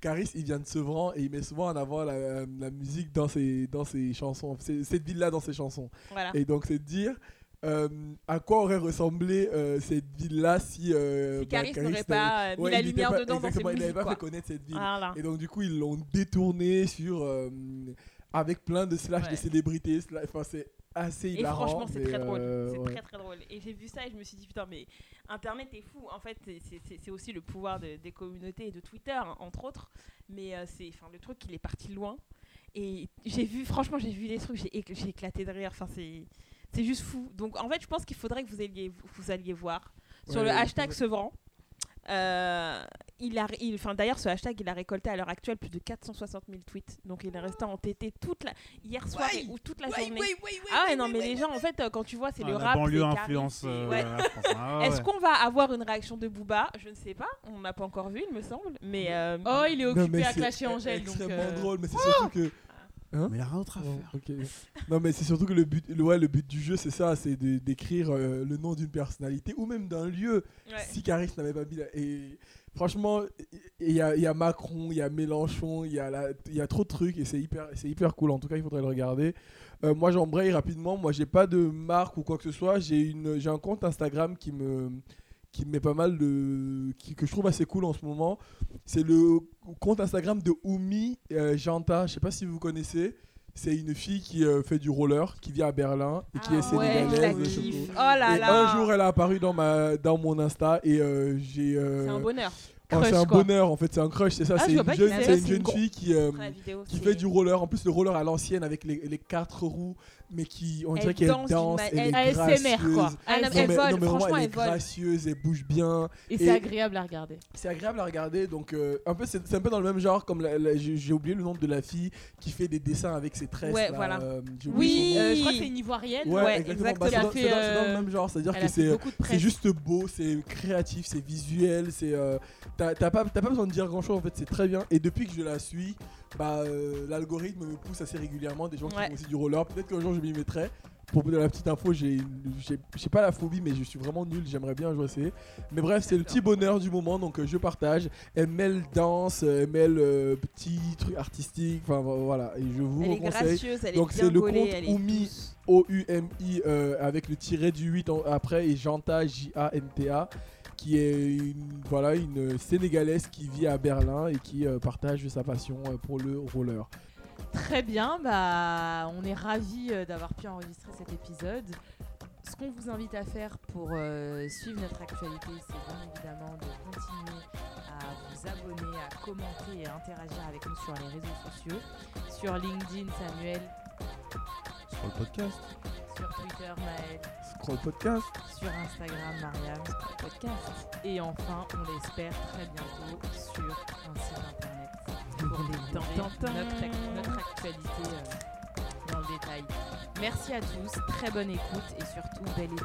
Caris, il vient de Sevran et il met souvent en avant la, la musique dans ses, dans ses chansons. Cette ville-là dans ses chansons. Voilà. Et donc, c'est de dire euh, à quoi aurait ressemblé euh, cette ville-là si. euh, si bah, Caris n'aurait pas euh, mis Ouais, la lumière pas- dedans dans ses Il n'avait musiques. pas quoi. fait connaître cette ville. Voilà. Et donc, du coup, ils l'ont détourné sur. avec plein de slash Ouais. de célébrités. Enfin, c'est assez Et hilarant. franchement, c'est très drôle. euh, c'est ouais. très très drôle. Et j'ai vu ça et je me suis dit, putain, mais Internet est fou. En fait, c'est- aussi le pouvoir de- des communautés et de Twitter, hein, entre autres. Mais euh, c'est, enfin, le truc, il est parti loin. Et j'ai vu, franchement, j'ai vu des trucs, j'ai éc- j'ai éclaté de rire. Enfin, c'est. C'est juste fou. Donc, en fait, je pense qu'il faudrait que vous alliez, vous alliez voir sur Ouais, le hashtag. Sevran. Euh, il a, il, enfin d'ailleurs, ce hashtag, il a récolté à l'heure actuelle plus de 460 000 tweets. Donc, il est resté entêté toute la hier soir ou toute la journée. ah ouais, non, mais les gens, en fait, euh, quand tu vois, c'est Ah, le la rap. banlieue c'est influence c'est- euh, ouais. la France. Ah, Est-ce ouais. qu'on va avoir une réaction de Booba? Je ne sais pas. On n'a pas encore vu, il me semble. Mais euh, Oh, il est occupé à c'est clasher Angèle. Donc, extrêmement euh, drôle, mais c'est surtout que. Hein Mais il a rien d'autre à Oh, faire. Non, mais c'est surtout que le but, le, ouais, le but du jeu, c'est ça, c'est d'écrire euh, le nom d'une personnalité ou même d'un lieu. ouais. Si Caris n'avait pas mis la- Et franchement, il y a, il y a Macron, il y a Mélenchon, il y, a la- il y a trop de trucs et c'est hyper, c'est hyper cool. En tout cas, il faudrait le regarder. Euh, moi, j'embraye rapidement. Moi, j'ai pas de marque ou quoi que ce soit. J'ai une- j'ai un compte Instagram qui me qui me met pas mal de qui, que je trouve assez cool en ce moment c'est le compte Instagram de Oumi euh, Janta je sais pas si vous connaissez c'est une fille qui euh, fait du roller qui vit à Berlin et qui Ah est ouais, je la sénégalaise. Oh là et là. un jour elle a apparu dans ma dans mon Insta et euh, j'ai euh, C'est un bonheur. oh, c'est crush, un quoi. bonheur en fait c'est un crush c'est ça Ah, c'est une jeune une fille qui euh, vidéo, qui fait du roller en plus le roller à l'ancienne avec les, les quatre roues mais qui on Elle dirait qu'elle danse danse elle est elle- ASMR, gracieuse quoi. Non, non, mais elle mais, vole, non, mais vraiment, franchement, elle est elle vole. gracieuse, elle bouge bien. Et Et- c'est agréable à regarder. C'est agréable à regarder. Donc, euh, un peu, c'est un peu dans le même genre. Comme j'ai oublié le nom de la fille qui fait des dessins avec ses tresses. Ouais, là, voilà. euh, Oui, euh, je crois que c'est une ivoirienne. Ouais, ouais, exactement. Bah, c'est dans- Elle le même genre. C'est-à-dire Elle que c'est juste beau, c'est créatif, c'est visuel. C'est t'as pas pas besoin de dire grand chose. En fait, c'est très bien. Et depuis que je la suis, bah euh, l'algorithme me pousse assez régulièrement des gens qui font aussi du roller. Peut-être qu'un jour je m'y mettrai. Pour vous donner la petite info, j'ai pas la phobie, mais je suis vraiment nul. J'aimerais bien jouer essayer. Mais bref, c'est le petit bonheur du moment, donc euh, je partage. Elle mêle danse, euh, elle mêle euh, petits trucs artistiques. Enfin voilà, et je vous Elle est conseille. gracieuse, elle Donc, est c'est le compte elle Oumi. O-U-M-I avec le tiret du 8 en- après et Janta J-A-N-T-A qui est une, voilà, une Sénégalaise qui vit à Berlin et qui euh, partage sa passion euh, pour le roller. Très bien, bah, on est ravis euh, d'avoir pu enregistrer cet épisode. Ce qu'on vous invite à faire pour suivre notre actualité, c'est bien évidemment de continuer à vous abonner, à commenter et à interagir avec nous sur les réseaux sociaux. Sur LinkedIn, Samuel. Sur le podcast. Sur Twitter, Maël. Scroll Podcast. Sur Instagram, Mariam. Podcast. Et enfin, on l'espère très bientôt sur un site internet pour Tintin. notre, notre actualité euh, dans le détail. Merci à tous, très bonne écoute et surtout bel été.